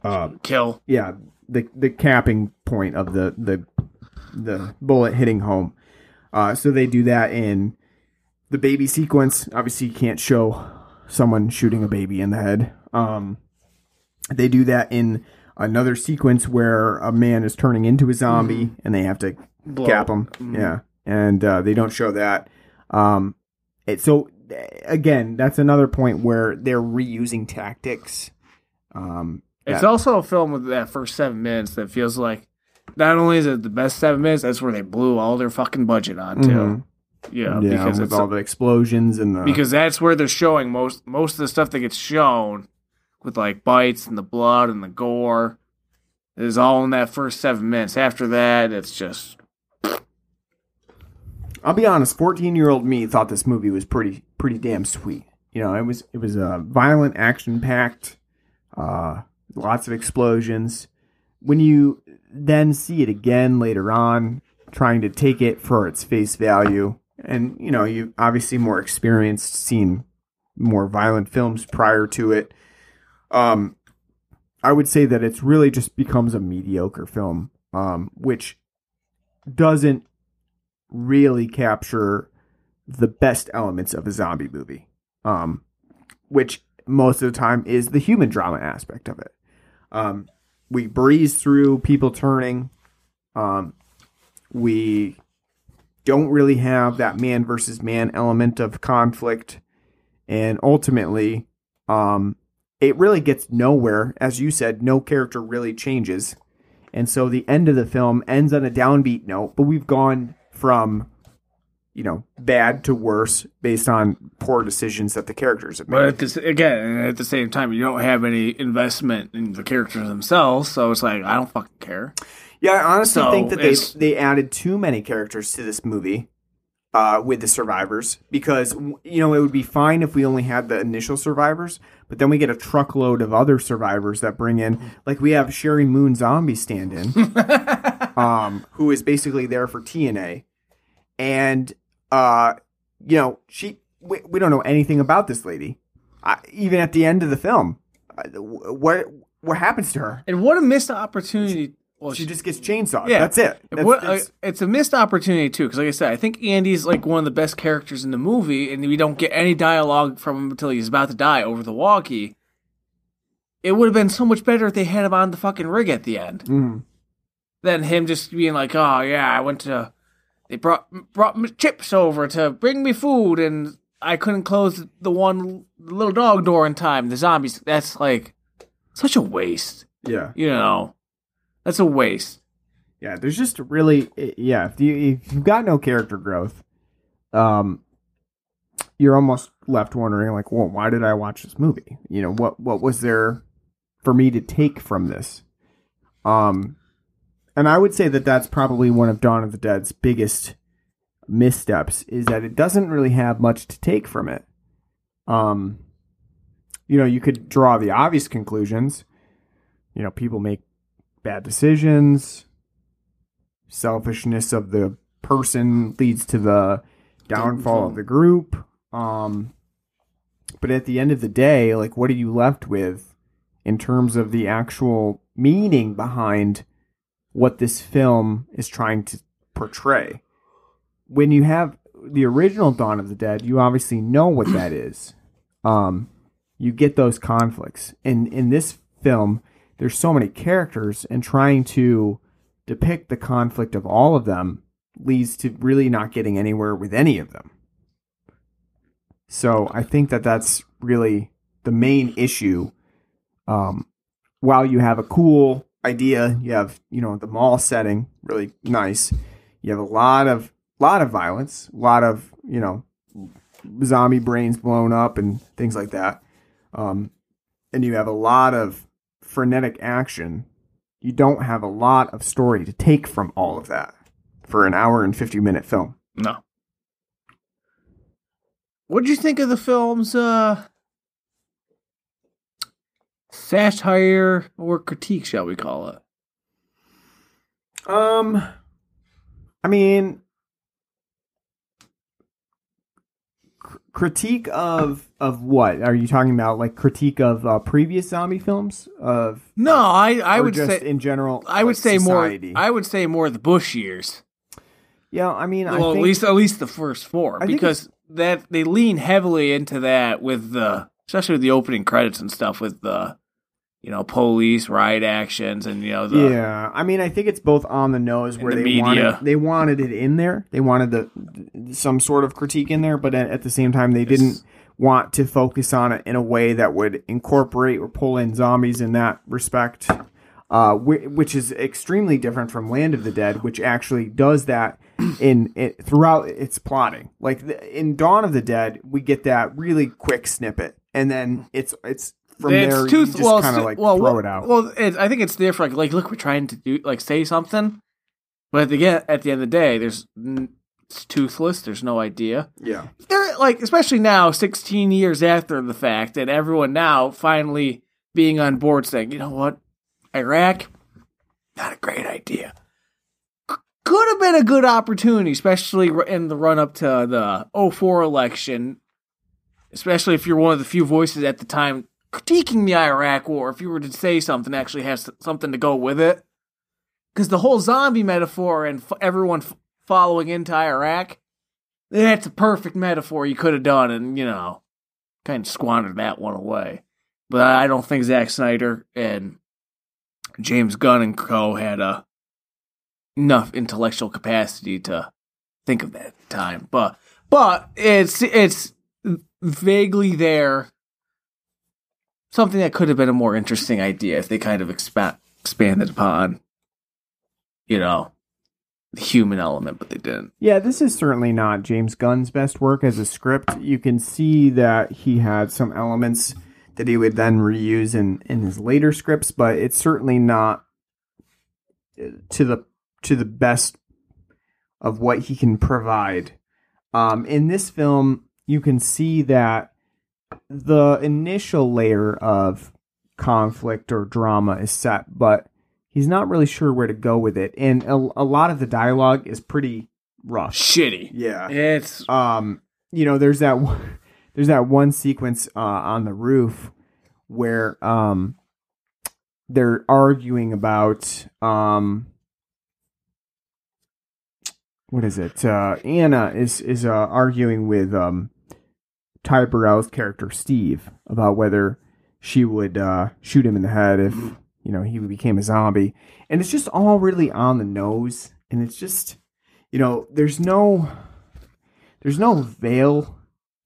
S7: uh,
S8: Kill.
S7: yeah the the capping point of the the the bullet hitting home. Uh, so they do that in the baby sequence. Obviously, you can't show someone shooting a baby in the head. Um, they do that in another sequence where a man is turning into a zombie and they have to
S8: Blow.
S7: cap him. Yeah, and uh, they don't show that. Um, it, so again, that's another point where they're reusing tactics. Um,
S8: It's
S7: that-
S8: also a film with that first seven minutes that feels like not only is it the best seven minutes, that's where they blew all their fucking budget on too.
S7: Mhm.
S8: Yeah,
S7: yeah,
S8: because
S7: with all the explosions and the
S8: because that's where they're showing most most of the stuff that gets shown with like bites and the blood and the gore is all in that first seven minutes. After that, it's just
S7: I'll be honest, fourteen-year-old me thought this movie was pretty pretty damn sweet. You know, it was it was a violent, action-packed, uh, lots of explosions. When you then see it again later on, trying to take it for its face value, and you know, you obviously more experienced, seen more violent films prior to it. Um, I would say that it's really just becomes a mediocre film, um, which doesn't really capture the best elements of a zombie movie, um, which most of the time is the human drama aspect of it. Um, we breeze through people turning. Um, we don't really have that man versus man element of conflict, and ultimately, um, it really gets nowhere. As you said, no character really changes. And so the end of the film ends on a downbeat note, but we've gone from, you know, bad to worse based on poor decisions that the characters have
S8: but
S7: made.
S8: at this again at the same time you don't have any investment in the characters themselves, so it's like I don't fucking care.
S7: Yeah, I honestly
S8: So,
S7: think that they they added too many characters to this movie uh, with the survivors because you know it would be fine if we only had the initial survivors, but then we get a truckload of other survivors that bring in like we have Sheri Moon Zombie stand in, um, who is basically there for TNA, and uh, you know she we, we don't know anything about this lady, uh, even at the end of the film. Uh, what what happens to her?
S8: And what a missed opportunity. Well,
S7: She just gets chainsawed.
S8: Yeah.
S7: That's it. That's,
S8: what,
S7: that's-
S8: uh, it's a missed opportunity too, because like I said, I think Andy's like one of the best characters in the movie, and we don't get any dialogue from him until he's about to die over the walkie. It would have been so much better if they had him on the fucking rig at the end
S7: Mhm.
S8: than him just being like, "Oh yeah, I went to, they brought brought chips over to bring me food, and I couldn't close the one little dog door in time." The zombies. That's like such a waste.
S7: Yeah,
S8: You know, that's a waste.
S7: yeah. There's just really, yeah. If you if you've got no character growth, um, you're almost left wondering, like, well, why did I watch this movie? You know, what what was there for me to take from this? Um, and I would say that that's probably one of Dawn of the Dead's biggest missteps is that it doesn't really have much to take from it. Um, you know, you could draw the obvious conclusions. You know, people make bad decisions. Selfishness of the person leads to the downfall of the group. Um, but at the end of the day, like, what are you left with in terms of the actual meaning behind what this film is trying to portray? When you have the original Dawn of the Dead, you obviously know what that is. Um, you get those conflicts. And in this film, there's so many characters, and trying to depict the conflict of all of them leads to really not getting anywhere with any of them. So I think that that's really the main issue. Um, while you have a cool idea, you have you know the mall setting really nice. You have a lot of lot of violence, a lot of you know zombie brains blown up and things like that. Um, and you have a lot of frenetic action. You don't have a lot of story to take from all of that for an hour and 50 minute film.
S8: No. What did you think of the film's uh satire or critique, shall we call it?
S7: Um, I mean, cr- critique of of what are you talking about? Like critique of uh, previous zombie films? Of
S8: No, I I
S7: or
S8: would say
S7: in general.
S8: I would
S7: like,
S8: say
S7: society?
S8: more I would say more the Bush years.
S7: yeah, I mean, I
S8: well,
S7: think,
S8: at least at least the first four
S7: I
S8: because that they lean heavily into that with the especially with the opening credits and stuff with the you know police riot actions and you know the
S7: yeah, I mean, I think it's both on the nose where
S8: the
S7: they wanted they wanted it in there. They wanted the some sort of critique in there, but at, at the same time, they didn't want to focus on it in a way that would incorporate or pull in zombies in that respect. Uh, which is extremely different from Land of the Dead, which actually does that in, it throughout its plotting. Like the, in Dawn of the Dead, we get that really quick snippet, and then it's it's from
S8: it's
S7: there
S8: too
S7: just
S8: well,
S7: kind of like
S8: well,
S7: throw it out.
S8: Well, I think it's there for Like, like, look, we're trying to do like say something, but at the end, at the end of the day, there's it's toothless. There's no idea.
S7: yeah,
S8: They're like, especially now, 16 years after the fact, and everyone now finally being on board, saying, you know what, Iraq, not a great idea. C- Could have been a good opportunity, especially in the run up to the 04 election, especially if you're one of the few voices at the time critiquing the Iraq war. If you were to say something, actually has something to go with it. Because the whole zombie metaphor and f- everyone f- following into Iraq, that's a perfect metaphor you could have done, and you know, kind of squandered that one away. But I don't think Zack Snyder and James Gunn and Co had uh, enough intellectual capacity to think of that time. But but it's it's vaguely there. Something that could have been a more interesting idea if they kind of expa- expanded upon, you know, the human element, but they didn't.
S7: Yeah, this is certainly not James Gunn's best work as a script. You can see that he had some elements that he would then reuse in, in his later scripts, but it's certainly not uh, to the to the best of what he can provide. Um, in this film, you can see that the initial layer of conflict or drama is set, but he's not really sure where to go with it, and a, a lot of the dialogue is pretty rough.
S8: Shitty.
S7: Yeah.
S8: It's
S7: Um, you know, there's that one, there's that one sequence uh, on the roof where um they're arguing about um what is it? Uh, Anna is is uh, arguing with um Ty Burrell's character Steve about whether she would uh, shoot him in the head if you know he became a zombie, and it's just all really on the nose, and it's just you know there's no there's no veil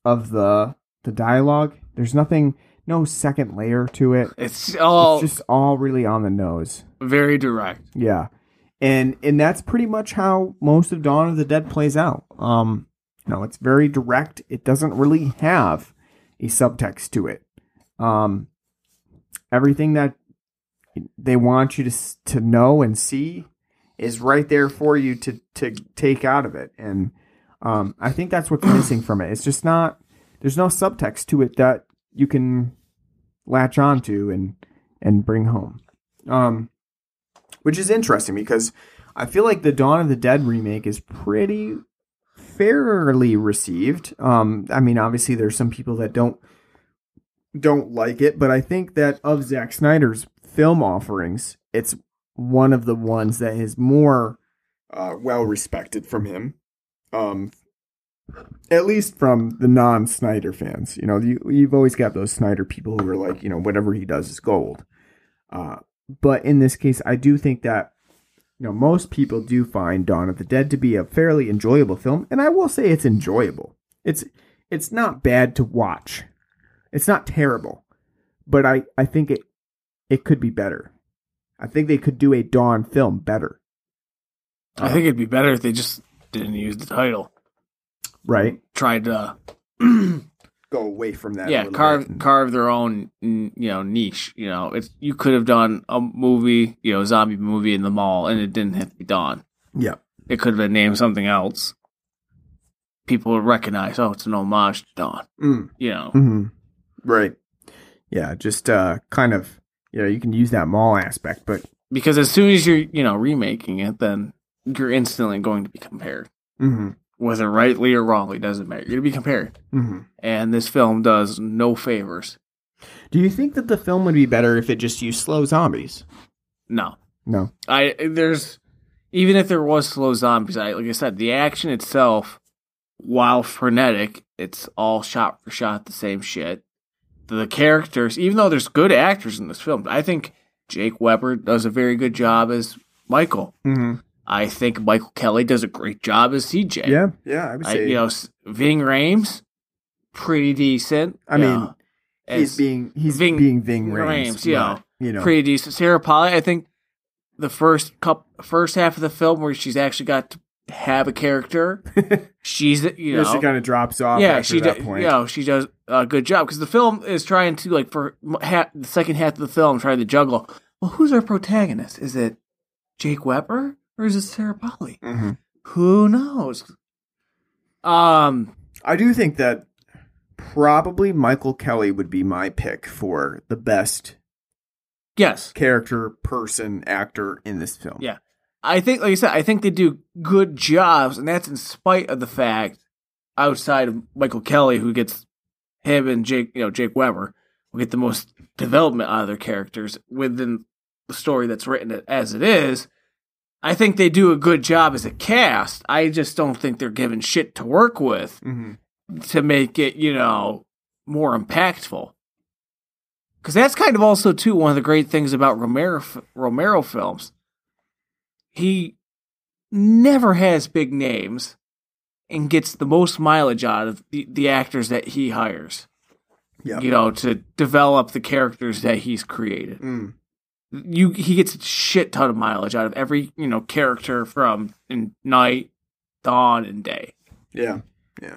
S7: of the the dialogue. There's nothing, no second layer to it.
S8: it's all
S7: It's just all really on the nose.
S8: very direct.
S7: Yeah. And and that's pretty much how most of Dawn of the Dead plays out. Um know, it's very direct. It doesn't really have a subtext to it. Um everything that they want you to to know and see is right there for you to to take out of it. And um I think that's what's missing from it. It's just not there's no subtext to it that you can latch onto and and bring home. Um which is interesting because I feel like the Dawn of the Dead remake is pretty fairly received. Um, I mean, obviously, there's some people that don't don't like it, but I think that of Zack Snyder's film offerings, it's one of the ones that is more uh, well respected from him. Um, at least from the non-Snyder fans. You know, you, you've always got those Snyder people who are like, you know, whatever he does is gold. Uh, but in this case, I do think that you know most people do find Dawn of the Dead to be a fairly enjoyable film, and I will say it's enjoyable. It's it's not bad to watch. It's not terrible, but I I think it it could be better. I think they could do a Dawn film better.
S8: I think it'd be better if they just didn't use the title.
S7: Right?
S8: Tried to
S7: Go away from that.
S8: yeah carve
S7: bit
S8: carve their own you know niche. You know, it's you could have done a movie, you know, zombie movie in the mall, and it didn't have to be Dawn.
S7: Yeah.
S8: It could have been named something else. People would recognize, oh, it's an homage to Dawn.
S7: Mm.
S8: You know,
S7: hmm Right. Yeah, just uh kind of you know, you can use that mall aspect, but
S8: because as soon as you're you know remaking it, then you're instantly going to be compared,
S7: hmm
S8: whether rightly or wrongly, doesn't matter. You're to be compared,
S7: hmm
S8: and this film does no favors.
S7: Do you think that the film would be better if it just used slow zombies?
S8: No,
S7: No.
S8: I there's even if there was slow zombies, I like I said, the action itself, while frenetic, it's all shot for shot the same shit. The characters, even though there's good actors in this film, I think Jake Weber does a very good job as Michael.
S7: hmm
S8: I think Michael Kelly does a great job as CJ.
S7: Yeah, yeah, I would
S8: I,
S7: say
S8: you know, Ving Rhames, pretty decent.
S7: I mean,
S8: know,
S7: he's being he's
S8: Ving-
S7: being Ving Rhames,
S8: yeah.
S7: but, you know.
S8: pretty decent. Sarah Polley, I think the first cup, first half of the film where she's actually got to have a character, she's you
S7: Yeah,
S8: know,
S7: she kind of drops off
S8: yeah, she
S7: that
S8: does,
S7: point.
S8: you know, she does a good job because the film is trying to like for the second half of the film trying to juggle. Well, who's our protagonist? Is it Jake Weber or is it Sarah Polley?
S7: Mhm.
S8: Who knows? Um,
S7: I do think that probably Michael Kelly would be my pick for the best
S8: yes,
S7: character, person, actor in this film.
S8: Yeah. I think, like I said, I think they do good jobs, and that's in spite of the fact, outside of Michael Kelly, who gets him and Jake, you know, Jake Weber, will get the most development out of their characters within the story that's written as it is. I think they do a good job as a cast. I just don't think they're given shit to work with
S7: hmm
S8: to make it, you know, more impactful. Because that's kind of also too one of the great things about Romero Romero films. He never has big names and gets the most mileage out of the, the actors that he hires.
S7: Yeah.
S8: You know, to develop the characters that he's created.
S7: Mm.
S8: You he gets a shit ton of mileage out of every, you know, character from in night, dawn, and day.
S7: Yeah. Yeah.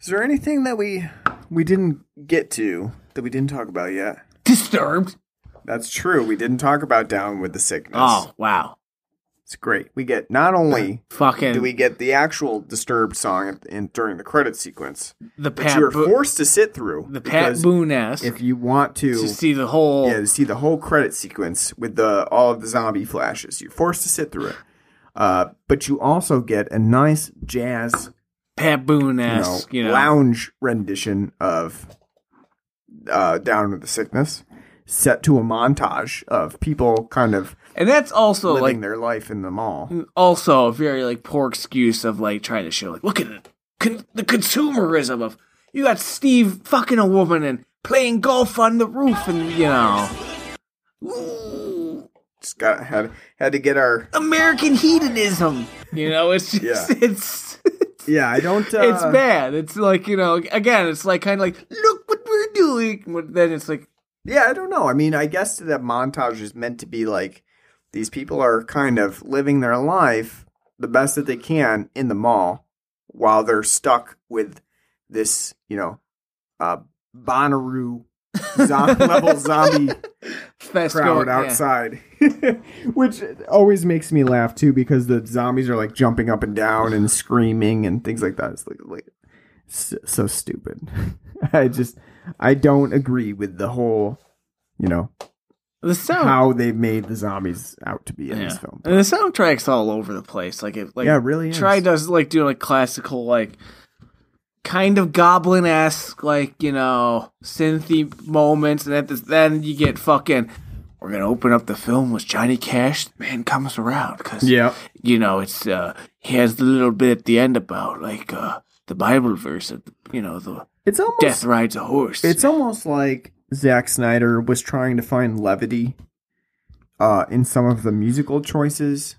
S7: Is there anything that we we didn't get to that we didn't talk about yet?
S8: Disturbed.
S7: That's true. We didn't talk about Down with the Sickness.
S8: Oh, wow.
S7: It's great. We get not only
S8: Fucking
S7: do we get the actual Disturbed song in, during the credit sequence,
S8: the Pat
S7: you're
S8: Bo-
S7: forced to sit through
S8: the Pat Boone esque
S7: if you want to,
S8: to see the whole
S7: yeah, to see the whole credit sequence with the all of the zombie flashes. You're forced to sit through it. Uh, but you also get a nice jazz,
S8: Pat Boone
S7: you know,
S8: you know,
S7: lounge rendition of uh, "Down with the Sickness," set to a montage of people kind of
S8: and that's also
S7: living
S8: like
S7: their life in the mall.
S8: also a very like poor excuse of like trying to show like look at it, con- the consumerism of you got Steve fucking a woman and playing golf on the roof and you know Ooh,
S7: Just got had had to get our
S8: American hedonism. You know, it's just
S7: Yeah.
S8: it's
S7: yeah. I don't. Uh,
S8: it's bad. It's like you know again, it's like kind of like look what we're doing. But then it's like
S7: Yeah, I don't know. I mean, I guess that montage is meant to be like these people are kind of living their life the best that they can in the mall while they're stuck with this, you know, uh, Bonnaroo zo- level zombie
S8: fast
S7: crowd
S8: going- yeah.
S7: outside. Which always makes me laugh too because the zombies are like jumping up and down and screaming and things like that. It's like, like so, so stupid. I just I don't agree with the whole, you know,
S8: The sound
S7: how they made the zombies out to be in this film.
S8: And the soundtrack's all over the place. Like it, like
S7: Yeah, it really.
S8: Try does like do like classical like kind of goblin esque, like you know, synthy moments, and at the, then you get fucking. We're gonna open up the film with Johnny Cash. Man comes around because
S7: Yeah.
S8: you know it's uh he has the little bit at the end about like uh the Bible verse of you know the
S7: It's almost
S8: death rides a horse.
S7: It's almost like Zack Snyder was trying to find levity uh, in some of the musical choices.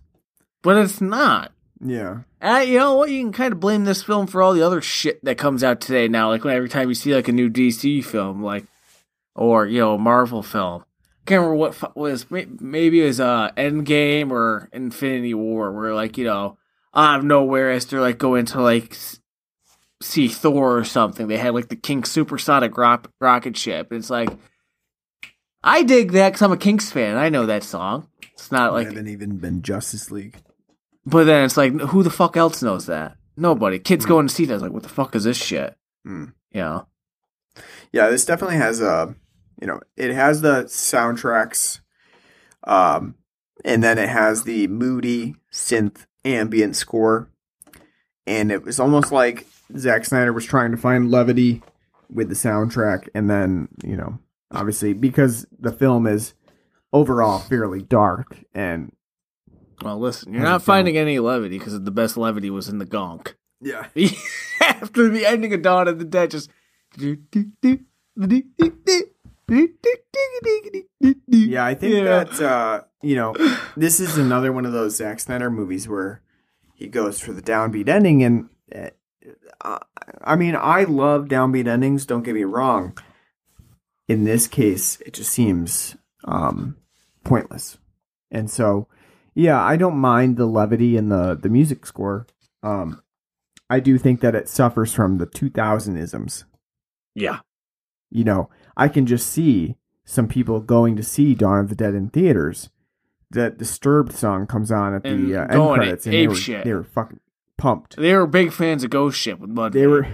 S8: but it's not.
S7: Yeah.
S8: Uh, you know what? You can kind of blame this film for all the other shit that comes out today now. Like when every time you see like a new DC film, like or you know a Marvel film. I Can't remember what was maybe it was uh Endgame or Infinity War, where like you know out of nowhere as they're like going to like see Thor or something, they had like the Kinks supersonic rock- rocket ship. It's like I dig that because I'm a Kinks fan. I know that song. It's not
S7: Like,
S8: like
S7: haven't even been Justice League.
S8: but then it's like, who the fuck else knows that? Nobody. Kids going to see that. It's like, what the fuck is this shit?
S7: Mm.
S8: You know?
S7: Yeah, this definitely has a, you know, it has the soundtracks, um, and then it has the moody synth ambient score, and it was almost like Zack Snyder was trying to find levity with the soundtrack, and then you know, obviously because the film is overall fairly dark and
S8: Well, listen, you're not finding any levity because the best levity was in the gonk.
S7: yeah,
S8: After the ending of Dawn of the Dead, just.
S7: Yeah, I think
S8: Yeah.
S7: that uh, you know this is another one of those Zack Snyder movies where he goes for the downbeat ending, and uh, I mean, I love downbeat endings. Don't get me wrong. In this case, it just seems um, pointless, and so yeah, I don't mind the levity in the the music score. Um, I do think that it suffers from the 2000 isms
S8: Yeah.
S7: you know, I can just see some people going to see Dawn of the Dead in theaters. That Disturbed song comes on at
S8: And
S7: the uh, end credits, and they were,
S8: shit.
S7: they were fucking pumped.
S8: They were big fans of Ghost Ship with Mud.
S7: They were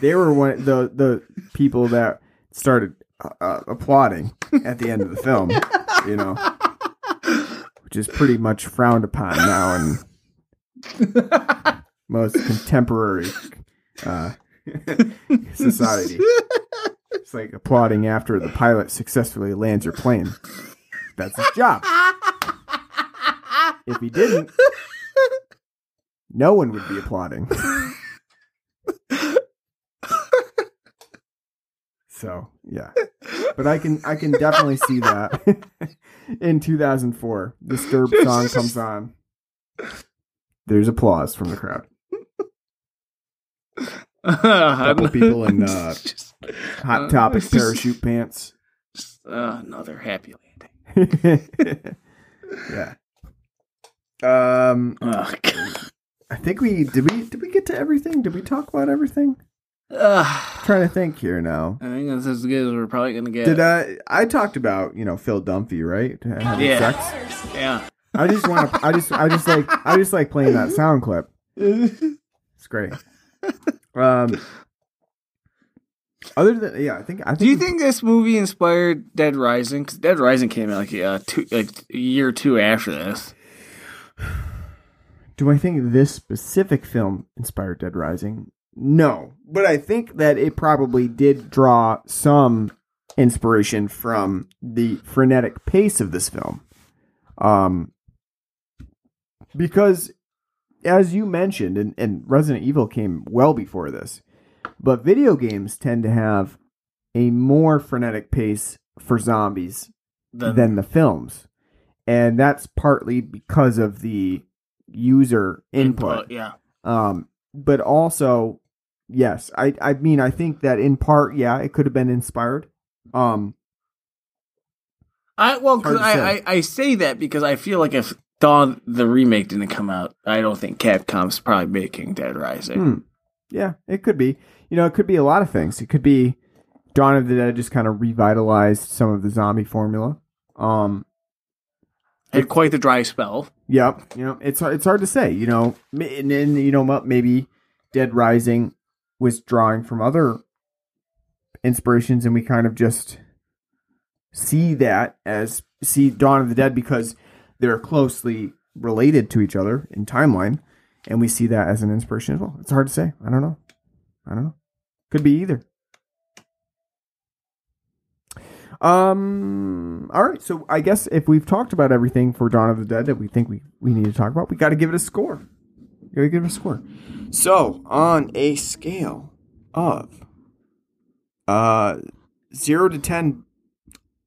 S7: they were one the the people that started uh, uh, applauding at the end of the film. You know, which is pretty much frowned upon now in most contemporary uh, society. It's like applauding after the pilot successfully lands your plane. That's his job. If he didn't, no one would be applauding. So yeah, but I can I can definitely see that in 2004. The Disturbed song comes on. There's applause from the crowd. Couple people in uh,
S8: Just,
S7: hot
S8: Uh,
S7: topic
S8: just-
S7: parachute pants.
S8: uh, another happy landing.
S7: yeah. Um,
S8: Oh, God.
S7: I think we did we did we get to everything? Did we talk about everything?
S8: Ugh.
S7: trying to think here now.
S8: I think that's as good as we're probably gonna get.
S7: Did I? I talked about you know Phil Dunphy, right? Having
S8: Yeah.
S7: sex.
S8: yeah.
S7: I just want to. I just. I just like. I just like playing that sound clip. It's great. Um. Other than yeah, I think. I think.
S8: Do you think this movie inspired Dead Rising? Because Dead Rising came out like uh, two, like a year or two after this.
S7: Do I think this specific film inspired Dead Rising? No, but I think that it probably did draw some inspiration from the frenetic pace of this film. Um, because as you mentioned, and, and Resident Evil came well before this, but video games tend to have a more frenetic pace for zombies
S8: Then,
S7: than the films. And that's partly because of the user input.
S8: Yeah.
S7: Um, but also, yes, I I mean I think that in part, yeah, it could have been inspired. Um,
S8: I well, 'cause I, I
S7: say.
S8: I say that because I feel like if Dawn the remake didn't come out, I don't think Capcom's probably making Dead Rising.
S7: hmm, yeah, it could be. You know, it could be a lot of things. It could be Dawn of the Dead just kind of revitalized some of the zombie formula. Um,
S8: Had quite the dry spell.
S7: Yep. You know, it's it's hard to say. You know, and then you know maybe Dead Rising was drawing from other inspirations, and we kind of just see that as see Dawn of the Dead because they're closely related to each other in timeline, and we see that as an inspiration as well. It's hard to say. I don't know. I don't know. Could be either. Um. All right. So I guess if we've talked about everything for Dawn of the Dead that we think we we need to talk about, we got to give it a score. Got to give it a score. So on a scale of uh zero to ten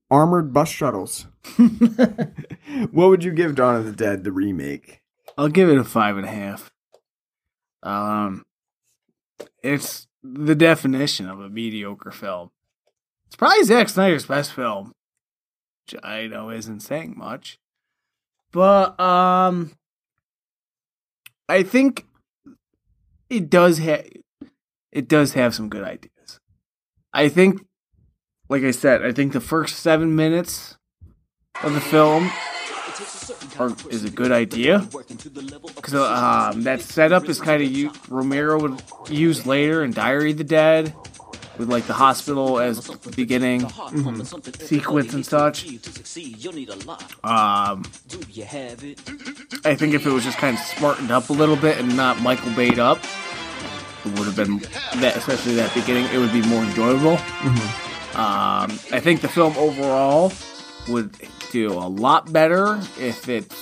S7: armored bus shuttles, what would you give Dawn of the Dead the remake?
S8: I'll give it a five and a half. Um, it's the definition of a mediocre film. It's probably Zack Snyder's best film, which I know isn't saying much, but um, I think it does have it does have some good ideas. I think, like I said, I think the first seven minutes of the film is a good idea. Because um, that setup is kind of Romero would use later in Diary of the Dead with like the hospital as the beginning sequence and such. Um, I think if it was just kind of smartened up a little bit and not Michael Bayed up, it would have been that, especially that beginning, it would be more enjoyable. Um, I think the film overall would do a lot better if it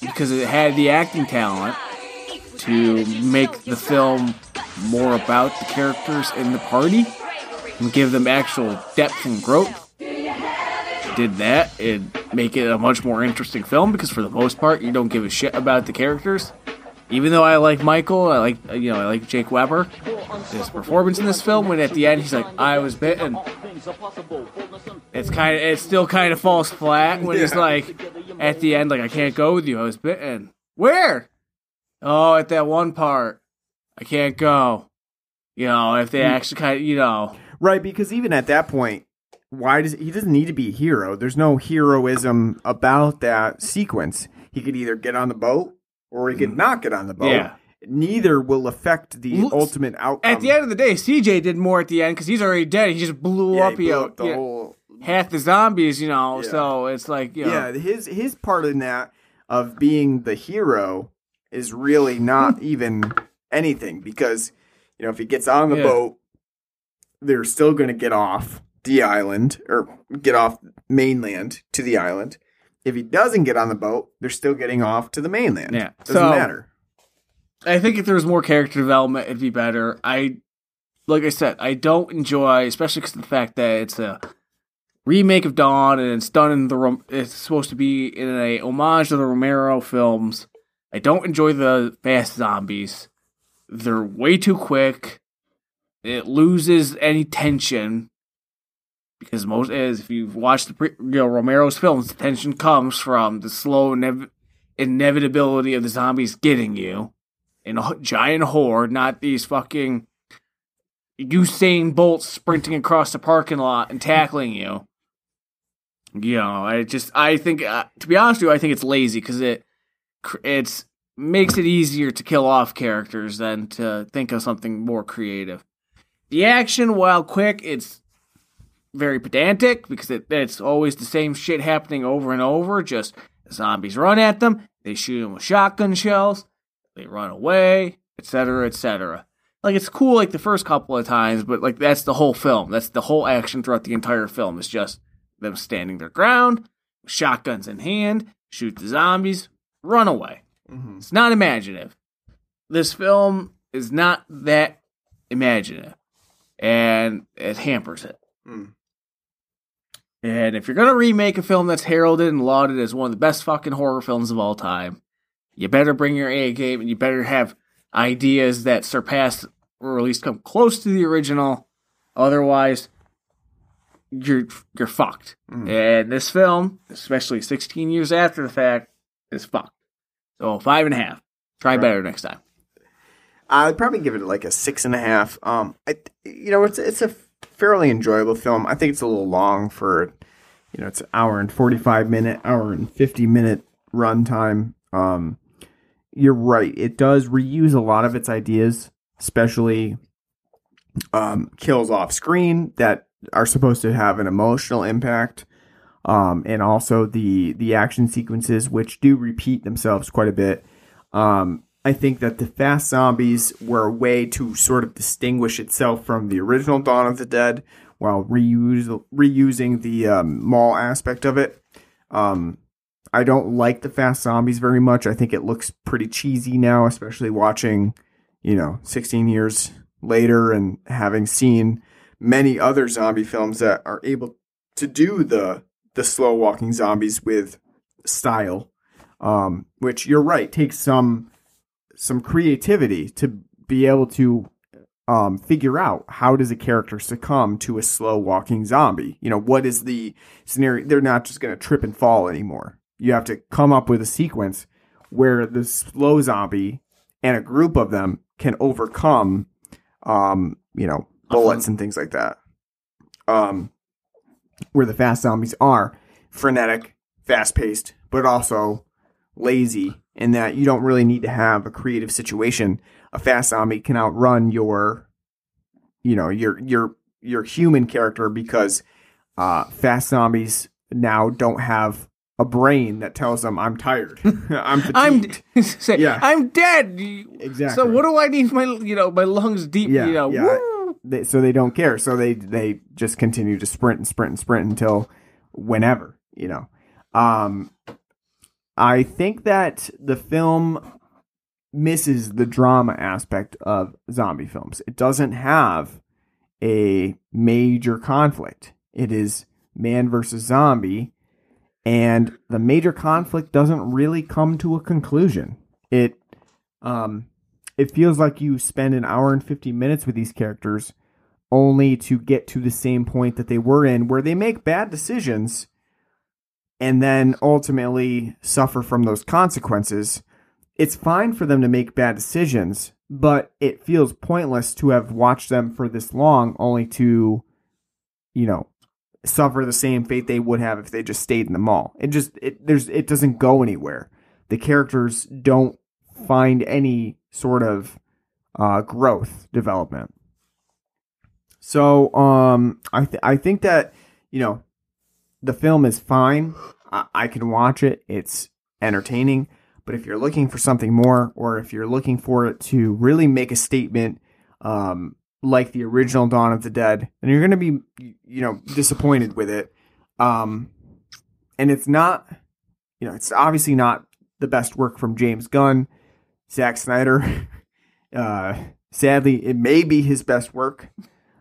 S8: because it had the acting talent to make the film more about the characters in the party and give them actual depth and growth. Did that, it'd make it a much more interesting film because for the most part, you don't give a shit about the characters. Even though I like Michael, I like you know I like Jake Weber, his performance in this film. When at the end he's like, "I was bitten," it's kind of it still kind of falls flat when he's like at the end like I can't go with you I was bitten where oh at that one part I can't go you know if they mm. actually kind of you know
S7: Right, because even at that point, why does he doesn't need to be a hero? There's no heroism about that sequence. He could either get on the boat or he could mm. not get on the boat.
S8: Yeah.
S7: Neither will affect the
S8: Looks-
S7: ultimate outcome.
S8: at the end of the day CJ did more at the end because he's already dead he just blew
S7: Yeah,
S8: up you
S7: blew up the
S8: yeah,
S7: whole
S8: half the zombies you know
S7: Yeah.
S8: so it's like you know,
S7: yeah, his his part in that of being the hero is really not even anything because you know if he gets on the
S8: Yeah.
S7: boat, they're still going to get off the island or get off mainland to the island. If he doesn't get on the boat, they're still getting off to the mainland.
S8: Yeah.
S7: doesn't
S8: So-
S7: matter.
S8: I think if there was more character development, it'd be better. I, like I said, I don't enjoy, especially because of the fact that it's a remake of Dawn and it's done in the. It's supposed to be in a homage to the Romero films. I don't enjoy the fast zombies. They're way too quick. It loses any tension because most as if you've watched the pre- you know, Romero's films, the tension comes from the slow inev- inevitability of the zombies getting you in a giant horde, not these fucking Usain Bolts sprinting across the parking lot and tackling you. You know, I just I think uh, to be honest with you, I think it's lazy because it it's makes it easier to kill off characters than to think of something more creative. The action, while quick, it's very pedantic because it, it's always the same shit happening over and over. Just zombies run at them, they shoot them with shotgun shells, they run away, etc., etc. Like it's cool like the first couple of times, but like that's the whole film. That's the whole action throughout the entire film. It's just them standing their ground, shotguns in hand, shoot the zombies, run away. It's not imaginative. This film is not that imaginative, and it hampers it.
S7: Mm.
S8: And if you're gonna remake a film that's heralded and lauded as one of the best fucking horror films of all time, you better bring your A game and you better have ideas that surpass or at least come close to the original. Otherwise, you're you're fucked. And this film, especially 16 years after the fact, is fucked. So five and a half. Try better next time.
S7: I'd probably give it like a six and a half. Um, I, you know, it's it's a fairly enjoyable film. I think it's a little long for, you know, it's an hour and forty five minute, hour and fifty minute runtime. Um, you're right. It does reuse a lot of its ideas, especially um, kills off screen that are supposed to have an emotional impact. Um, and also the the action sequences, which do repeat themselves quite a bit. Um, I think that the Fast Zombies were a way to sort of distinguish itself from the original Dawn of the Dead while reuse, reusing the um, mall aspect of it. Um, I don't like the Fast Zombies very much. I think it looks pretty cheesy now, especially watching, you know, 16 years later and having seen many other zombie films that are able to do the the slow walking zombies with style. Um, which you're right takes some some creativity to be able to um, figure out how does a character succumb to a slow walking zombie. You know, what is the scenario? They're not just going to trip and fall anymore. You have to come up with a sequence where the slow zombie and a group of them can overcome, um, you know, bullets and things like that. Um, where the fast zombies are frenetic, fast paced, but also lazy in that you don't really need to have a creative situation. A fast zombie can outrun your, you know, your your your human character because uh, fast zombies now don't have a brain that tells them I'm tired, I'm
S8: I'm say,
S7: Yeah.
S8: I'm dead.
S7: Exactly.
S8: So what do I need my you know my lungs deep?
S7: Yeah,
S8: you know,
S7: yeah.
S8: woo.
S7: They, so they don't care. So they they just continue to sprint and sprint and sprint until whenever you know. Um, I think that the film misses the drama aspect of zombie films. It doesn't have a major conflict. It is man versus zombie, and the major conflict doesn't really come to a conclusion. It um it feels like you spend an hour and 50 minutes with these characters only to get to the same point that they were in where they make bad decisions and then ultimately suffer from those consequences. It's fine for them to make bad decisions, but it feels pointless to have watched them for this long only to, you know, suffer the same fate they would have if they just stayed in the mall. It just it there's it doesn't go anywhere. The characters don't find any sort of uh, growth development. So um, I th- I think that you know the film is fine. I, I can watch it. It's entertaining. But if you're looking for something more, or if you're looking for it to really make a statement, um, like the original Dawn of the Dead, then you're going to be, you know, disappointed with it. Um, and it's not, you know, it's obviously not the best work from James Gunn, Zack Snyder. Uh, sadly, it may be his best work,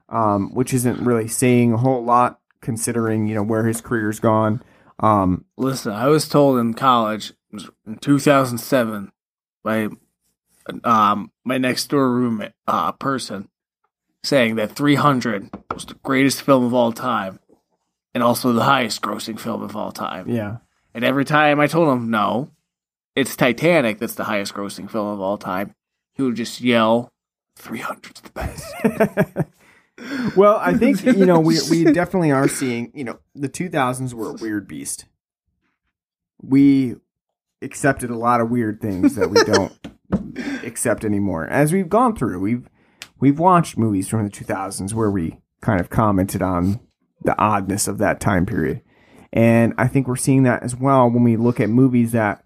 S7: um, which isn't really saying a whole lot considering you know where his career's gone. Um,
S8: Listen, I was told in college in 2007 by um my next door roommate uh person saying that 300 was the greatest film of all time and also the highest grossing film of all time.
S7: yeah,
S8: And every time I told him no, it's Titanic that's the highest grossing film of all time, he would just yell 300's the best.
S7: well, I think you know we we definitely are seeing you know the 2000s were a weird beast. We accepted a lot of weird things that we don't accept anymore. As we've gone through, we've we've watched movies from the 2000s where we kind of commented on the oddness of that time period. And I think we're seeing that as well when we look at movies that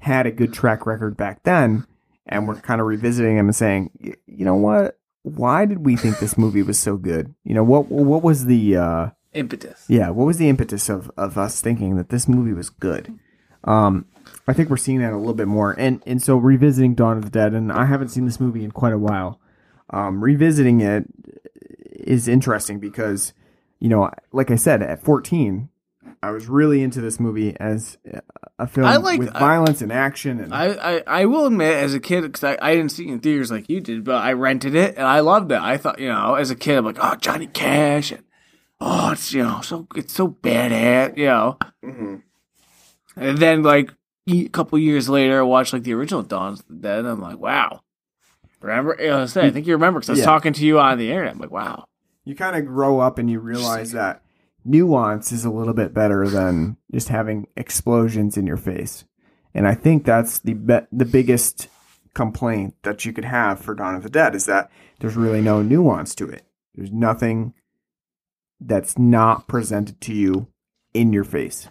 S7: had a good track record back then and we're kind of revisiting them and saying, you know what? Why did we think this movie was so good? You know, what what was the uh
S8: Impetus.
S7: yeah, what was the impetus of, of us thinking that this movie was good? Um, I think we're seeing that a little bit more, and and so revisiting Dawn of the Dead, and I haven't seen this movie in quite a while. Um, revisiting it is interesting because, you know, like I said, at fourteen, I was really into this movie as a film
S8: I like-
S7: with
S8: I-
S7: violence and action, and
S8: I, I, I will admit, as a kid, because I, I didn't see it in theaters like you did, but I rented it and I loved it. I thought, you know, as a kid, I'm like, oh, Johnny Cash, and oh, it's you know, so it's so badass, you know. Mm-hmm. And then like a couple years later, I watched like the original Dawn of the Dead. And I'm like, wow. Remember? You know, I said, I think you remember because I was
S7: Yeah.
S8: talking to you on the internet. I'm like, wow.
S7: you kind of grow up and you realize that nuance is a little bit better than just having explosions in your face. And I think that's the be- the biggest complaint that you could have for Dawn of the Dead is that there's really no nuance to it. There's nothing that's not presented to you in your face.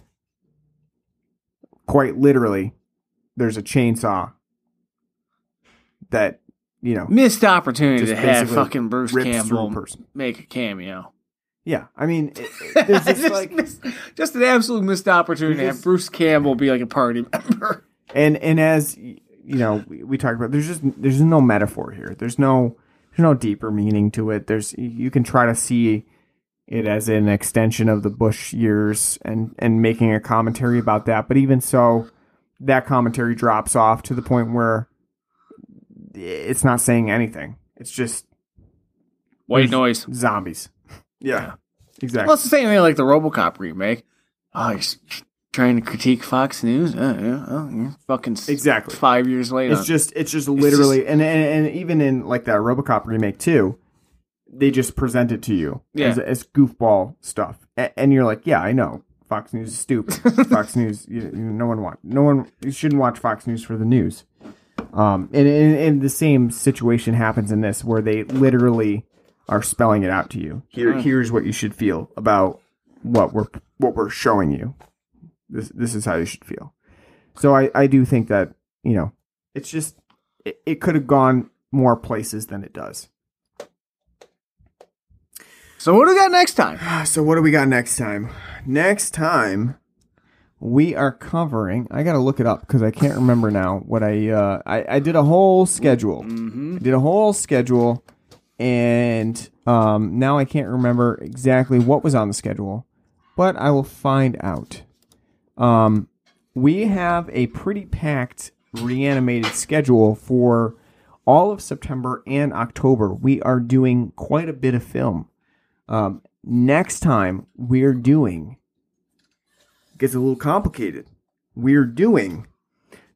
S7: Quite literally, there's a chainsaw that you know
S8: Missed opportunity to have fucking Bruce Campbell make a cameo.
S7: Yeah, I mean, it, it- there's just
S8: just,
S7: like,
S8: missed- just an absolute missed opportunity to have Bruce Campbell be like a party member.
S7: and and as you know, we, we talked about, there's just there's no metaphor here. There's no there's no deeper meaning to it. There's you can try to see it as an extension of the Bush years and and making a commentary about that, but even so, that commentary drops off to the point where it's not saying anything. It's just
S8: White noise.
S7: zombies. Yeah, exactly.
S8: Well, it's the same thing like the RoboCop remake. Oh, you're trying to critique Fox News? Uh, yeah, oh, you're fucking
S7: Exactly.
S8: five years later.
S7: It's just it's just literally and, and and even in like that RoboCop remake too, they just present it to you
S8: Yeah.
S7: as as goofball stuff, A- and you're like, yeah, I know. Fox News is stupid. Fox News, you, you, no one want, no one. You shouldn't watch Fox News for the news. Um, and, and and the same situation happens in this, where they literally are spelling it out to you. Here, here's what you should feel about what we're what we're showing you. This this is how you should feel. So I I do think that you know it's just it, it could have gone more places than it does.
S8: so what do we got next time?
S7: So what do we got next time? Next time we are covering. I gotta look it up because I can't remember now what I uh I, I did a whole schedule. I did a whole schedule, and um now I can't remember exactly what was on the schedule, but I will find out. Um, we have a pretty packed reanimated schedule for all of September and October. We are doing quite a bit of film. Um, next time we're doing gets a little complicated. We're doing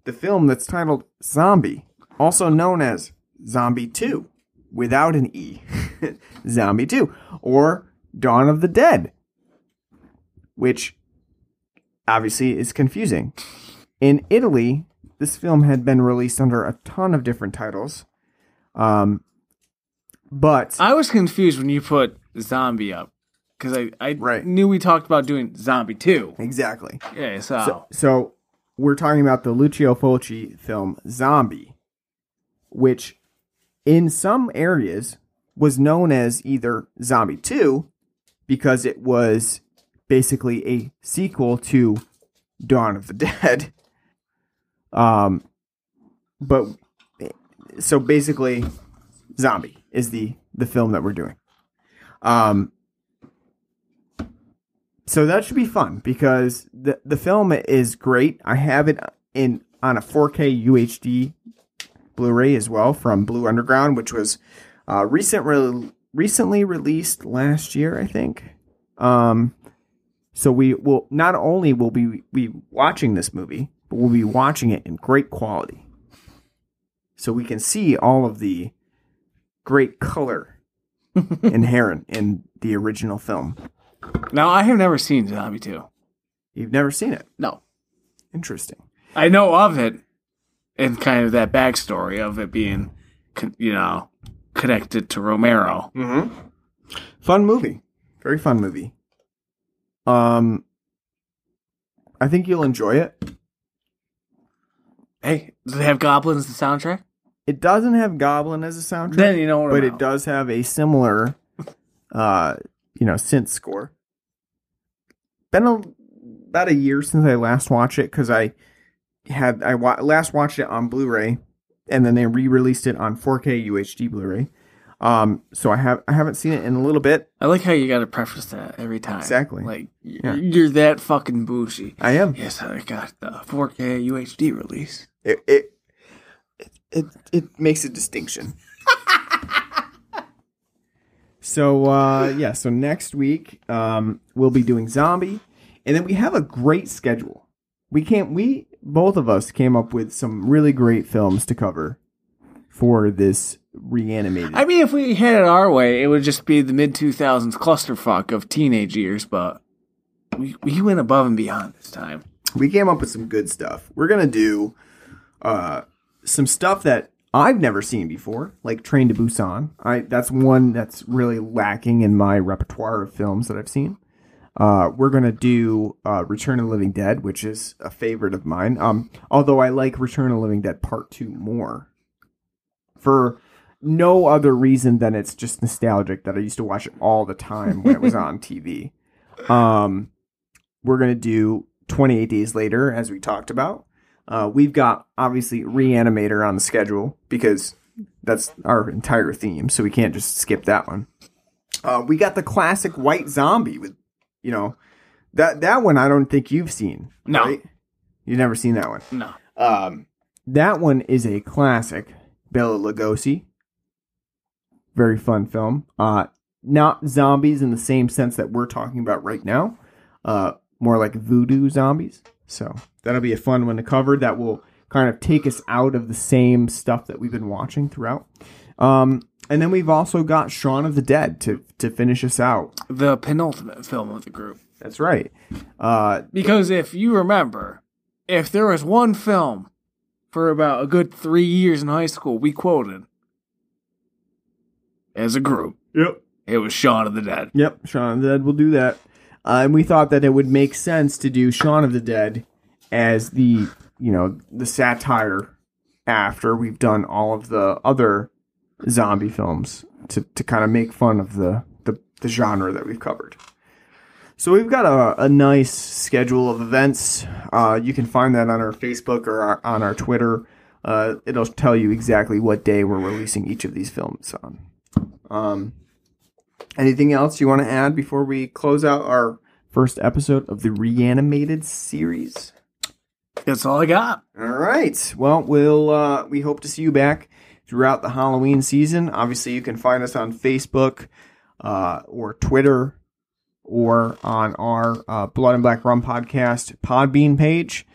S7: the film that's titled Zombie, also known as Zombie 2 without an E. Zombie 2 or Dawn of the Dead, which obviously is confusing. In Italy, this film had been released under a ton of different titles. Um, but
S8: I was confused when you put zombie up because I, I
S7: Right.
S8: knew we talked about doing zombie 2.
S7: exactly.
S8: Yeah, so,
S7: So, so we're talking about the Lucio Fulci film Zombie, which in some areas was known as either Zombie 2 because it was basically a sequel to Dawn of the Dead. Um but so basically Zombie is the the film that we're doing. Um so that should be fun because the the film is great. I have it in on a 4K UHD Blu-ray as well from Blue Underground, which was uh, recent re- recently released last year, I think. Um, so we will not only will we be watching this movie, but we'll be watching it in great quality, so we can see all of the great color inherent in the original film.
S8: now I have never seen zombie two.
S7: You've never seen it.
S8: No,
S7: Interesting.
S8: I know of it and kind of that backstory of it being, you know, connected to Romero.
S7: Mm-hmm. Fun movie. Very fun movie. Um, I think you'll enjoy it.
S8: Hey, does it have goblins the soundtrack?
S7: It doesn't have Goblin as a soundtrack,
S8: Then you know what
S7: but
S8: about.
S7: it does have a similar, uh, you know, synth score. Been a, about a year since I last watched it because I had I wa- last watched it on Blu-ray, and then they re-released it on 4K UHD Blu-ray. Um, so I have I haven't seen it in a little bit.
S8: I like how you got to preface that every time.
S7: Exactly.
S8: Like y-
S7: Yeah.
S8: you're that fucking bougie.
S7: I am.
S8: Yes, I got the 4K UHD release.
S7: it it it, it, it makes a distinction. so uh, yeah, so next week um, we'll be doing zombie, and then we have a great schedule. We can't. We both of us came up with some really great films to cover for this reanimated.
S8: I mean, if we had it our way, it would just be the mid 2000s clusterfuck of teenage years, but we, we went above and beyond this time.
S7: we came up with some good stuff. We're gonna do uh, some stuff that I've never seen before, like Train to Busan. I that's one that's really lacking in my repertoire of films that I've seen. Uh, we're gonna do uh, Return of the Living Dead, which is a favorite of mine. Um, although I like Return of the Living Dead Part Two more. for no other reason than it's just nostalgic that I used to watch it all the time when it was on TV. Um, we're gonna do 28 days later, as we talked about. Uh, we've got obviously Reanimator on the schedule because that's our entire theme, so we can't just skip that one. Uh, we got the classic White Zombie with, you know, that that one I don't think you've seen.
S8: No.
S7: right? you've never seen that one.
S8: No.
S7: Um, that one is a classic. Bela Lugosi. Very fun film. Uh, not zombies in the same sense that we're talking about right now. Uh, more like voodoo zombies. So that'll be a fun one to cover. That will kind of take us out of the same stuff that we've been watching throughout. Um, and then we've also got Shaun of the Dead to to finish us out.
S8: The penultimate film of the group.
S7: That's right. Uh,
S8: Because if you remember, if there was one film for about a good three years in high school we quoted as a group,
S7: yep.
S8: it was Shaun of the Dead.
S7: Yep, Shaun of the Dead will do that. Uh, and we thought that it would make sense to do Shaun of the Dead as the, you know, the satire after we've done all of the other zombie films to, to kind of make fun of the, the, the genre that we've covered. So we've got a, a nice schedule of events. Uh, you can find that on our Facebook or our, on our Twitter. Uh, it'll tell you exactly what day we're releasing each of these films on. Um, Anything else you want to add before we close out our first episode of the reanimated series?
S8: That's all I got.
S7: All right. Well, we'll uh, we hope to see you back throughout the Halloween season. Obviously, you can find us on Facebook uh, or Twitter or on our uh, Blood and Black Rum podcast Podbean page.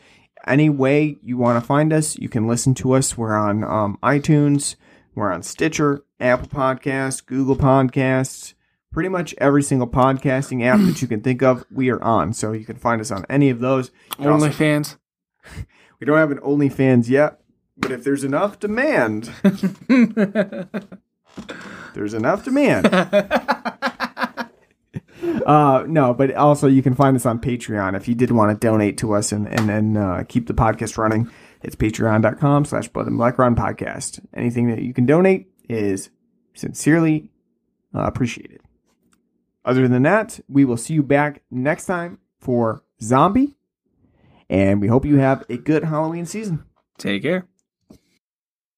S7: Any way you want to find us, you can listen to us. We're on um, iTunes, we're on Stitcher, Apple Podcasts, Google Podcasts, pretty much every single podcasting app that you can think of. We are on, so you can find us on any of those. You can also-
S8: OnlyFans.
S7: we don't have an OnlyFans yet, but if there's enough demand, there's enough demand. uh, no, but also you can find us on Patreon if you did want to donate to us and and, and uh, keep the podcast running. It's patreon.com slash blood and black rum podcast. Anything that you can donate is sincerely uh, appreciated. Other than that, we will see you back next time for Zombie. And we hope you have a good Halloween season.
S8: Take care.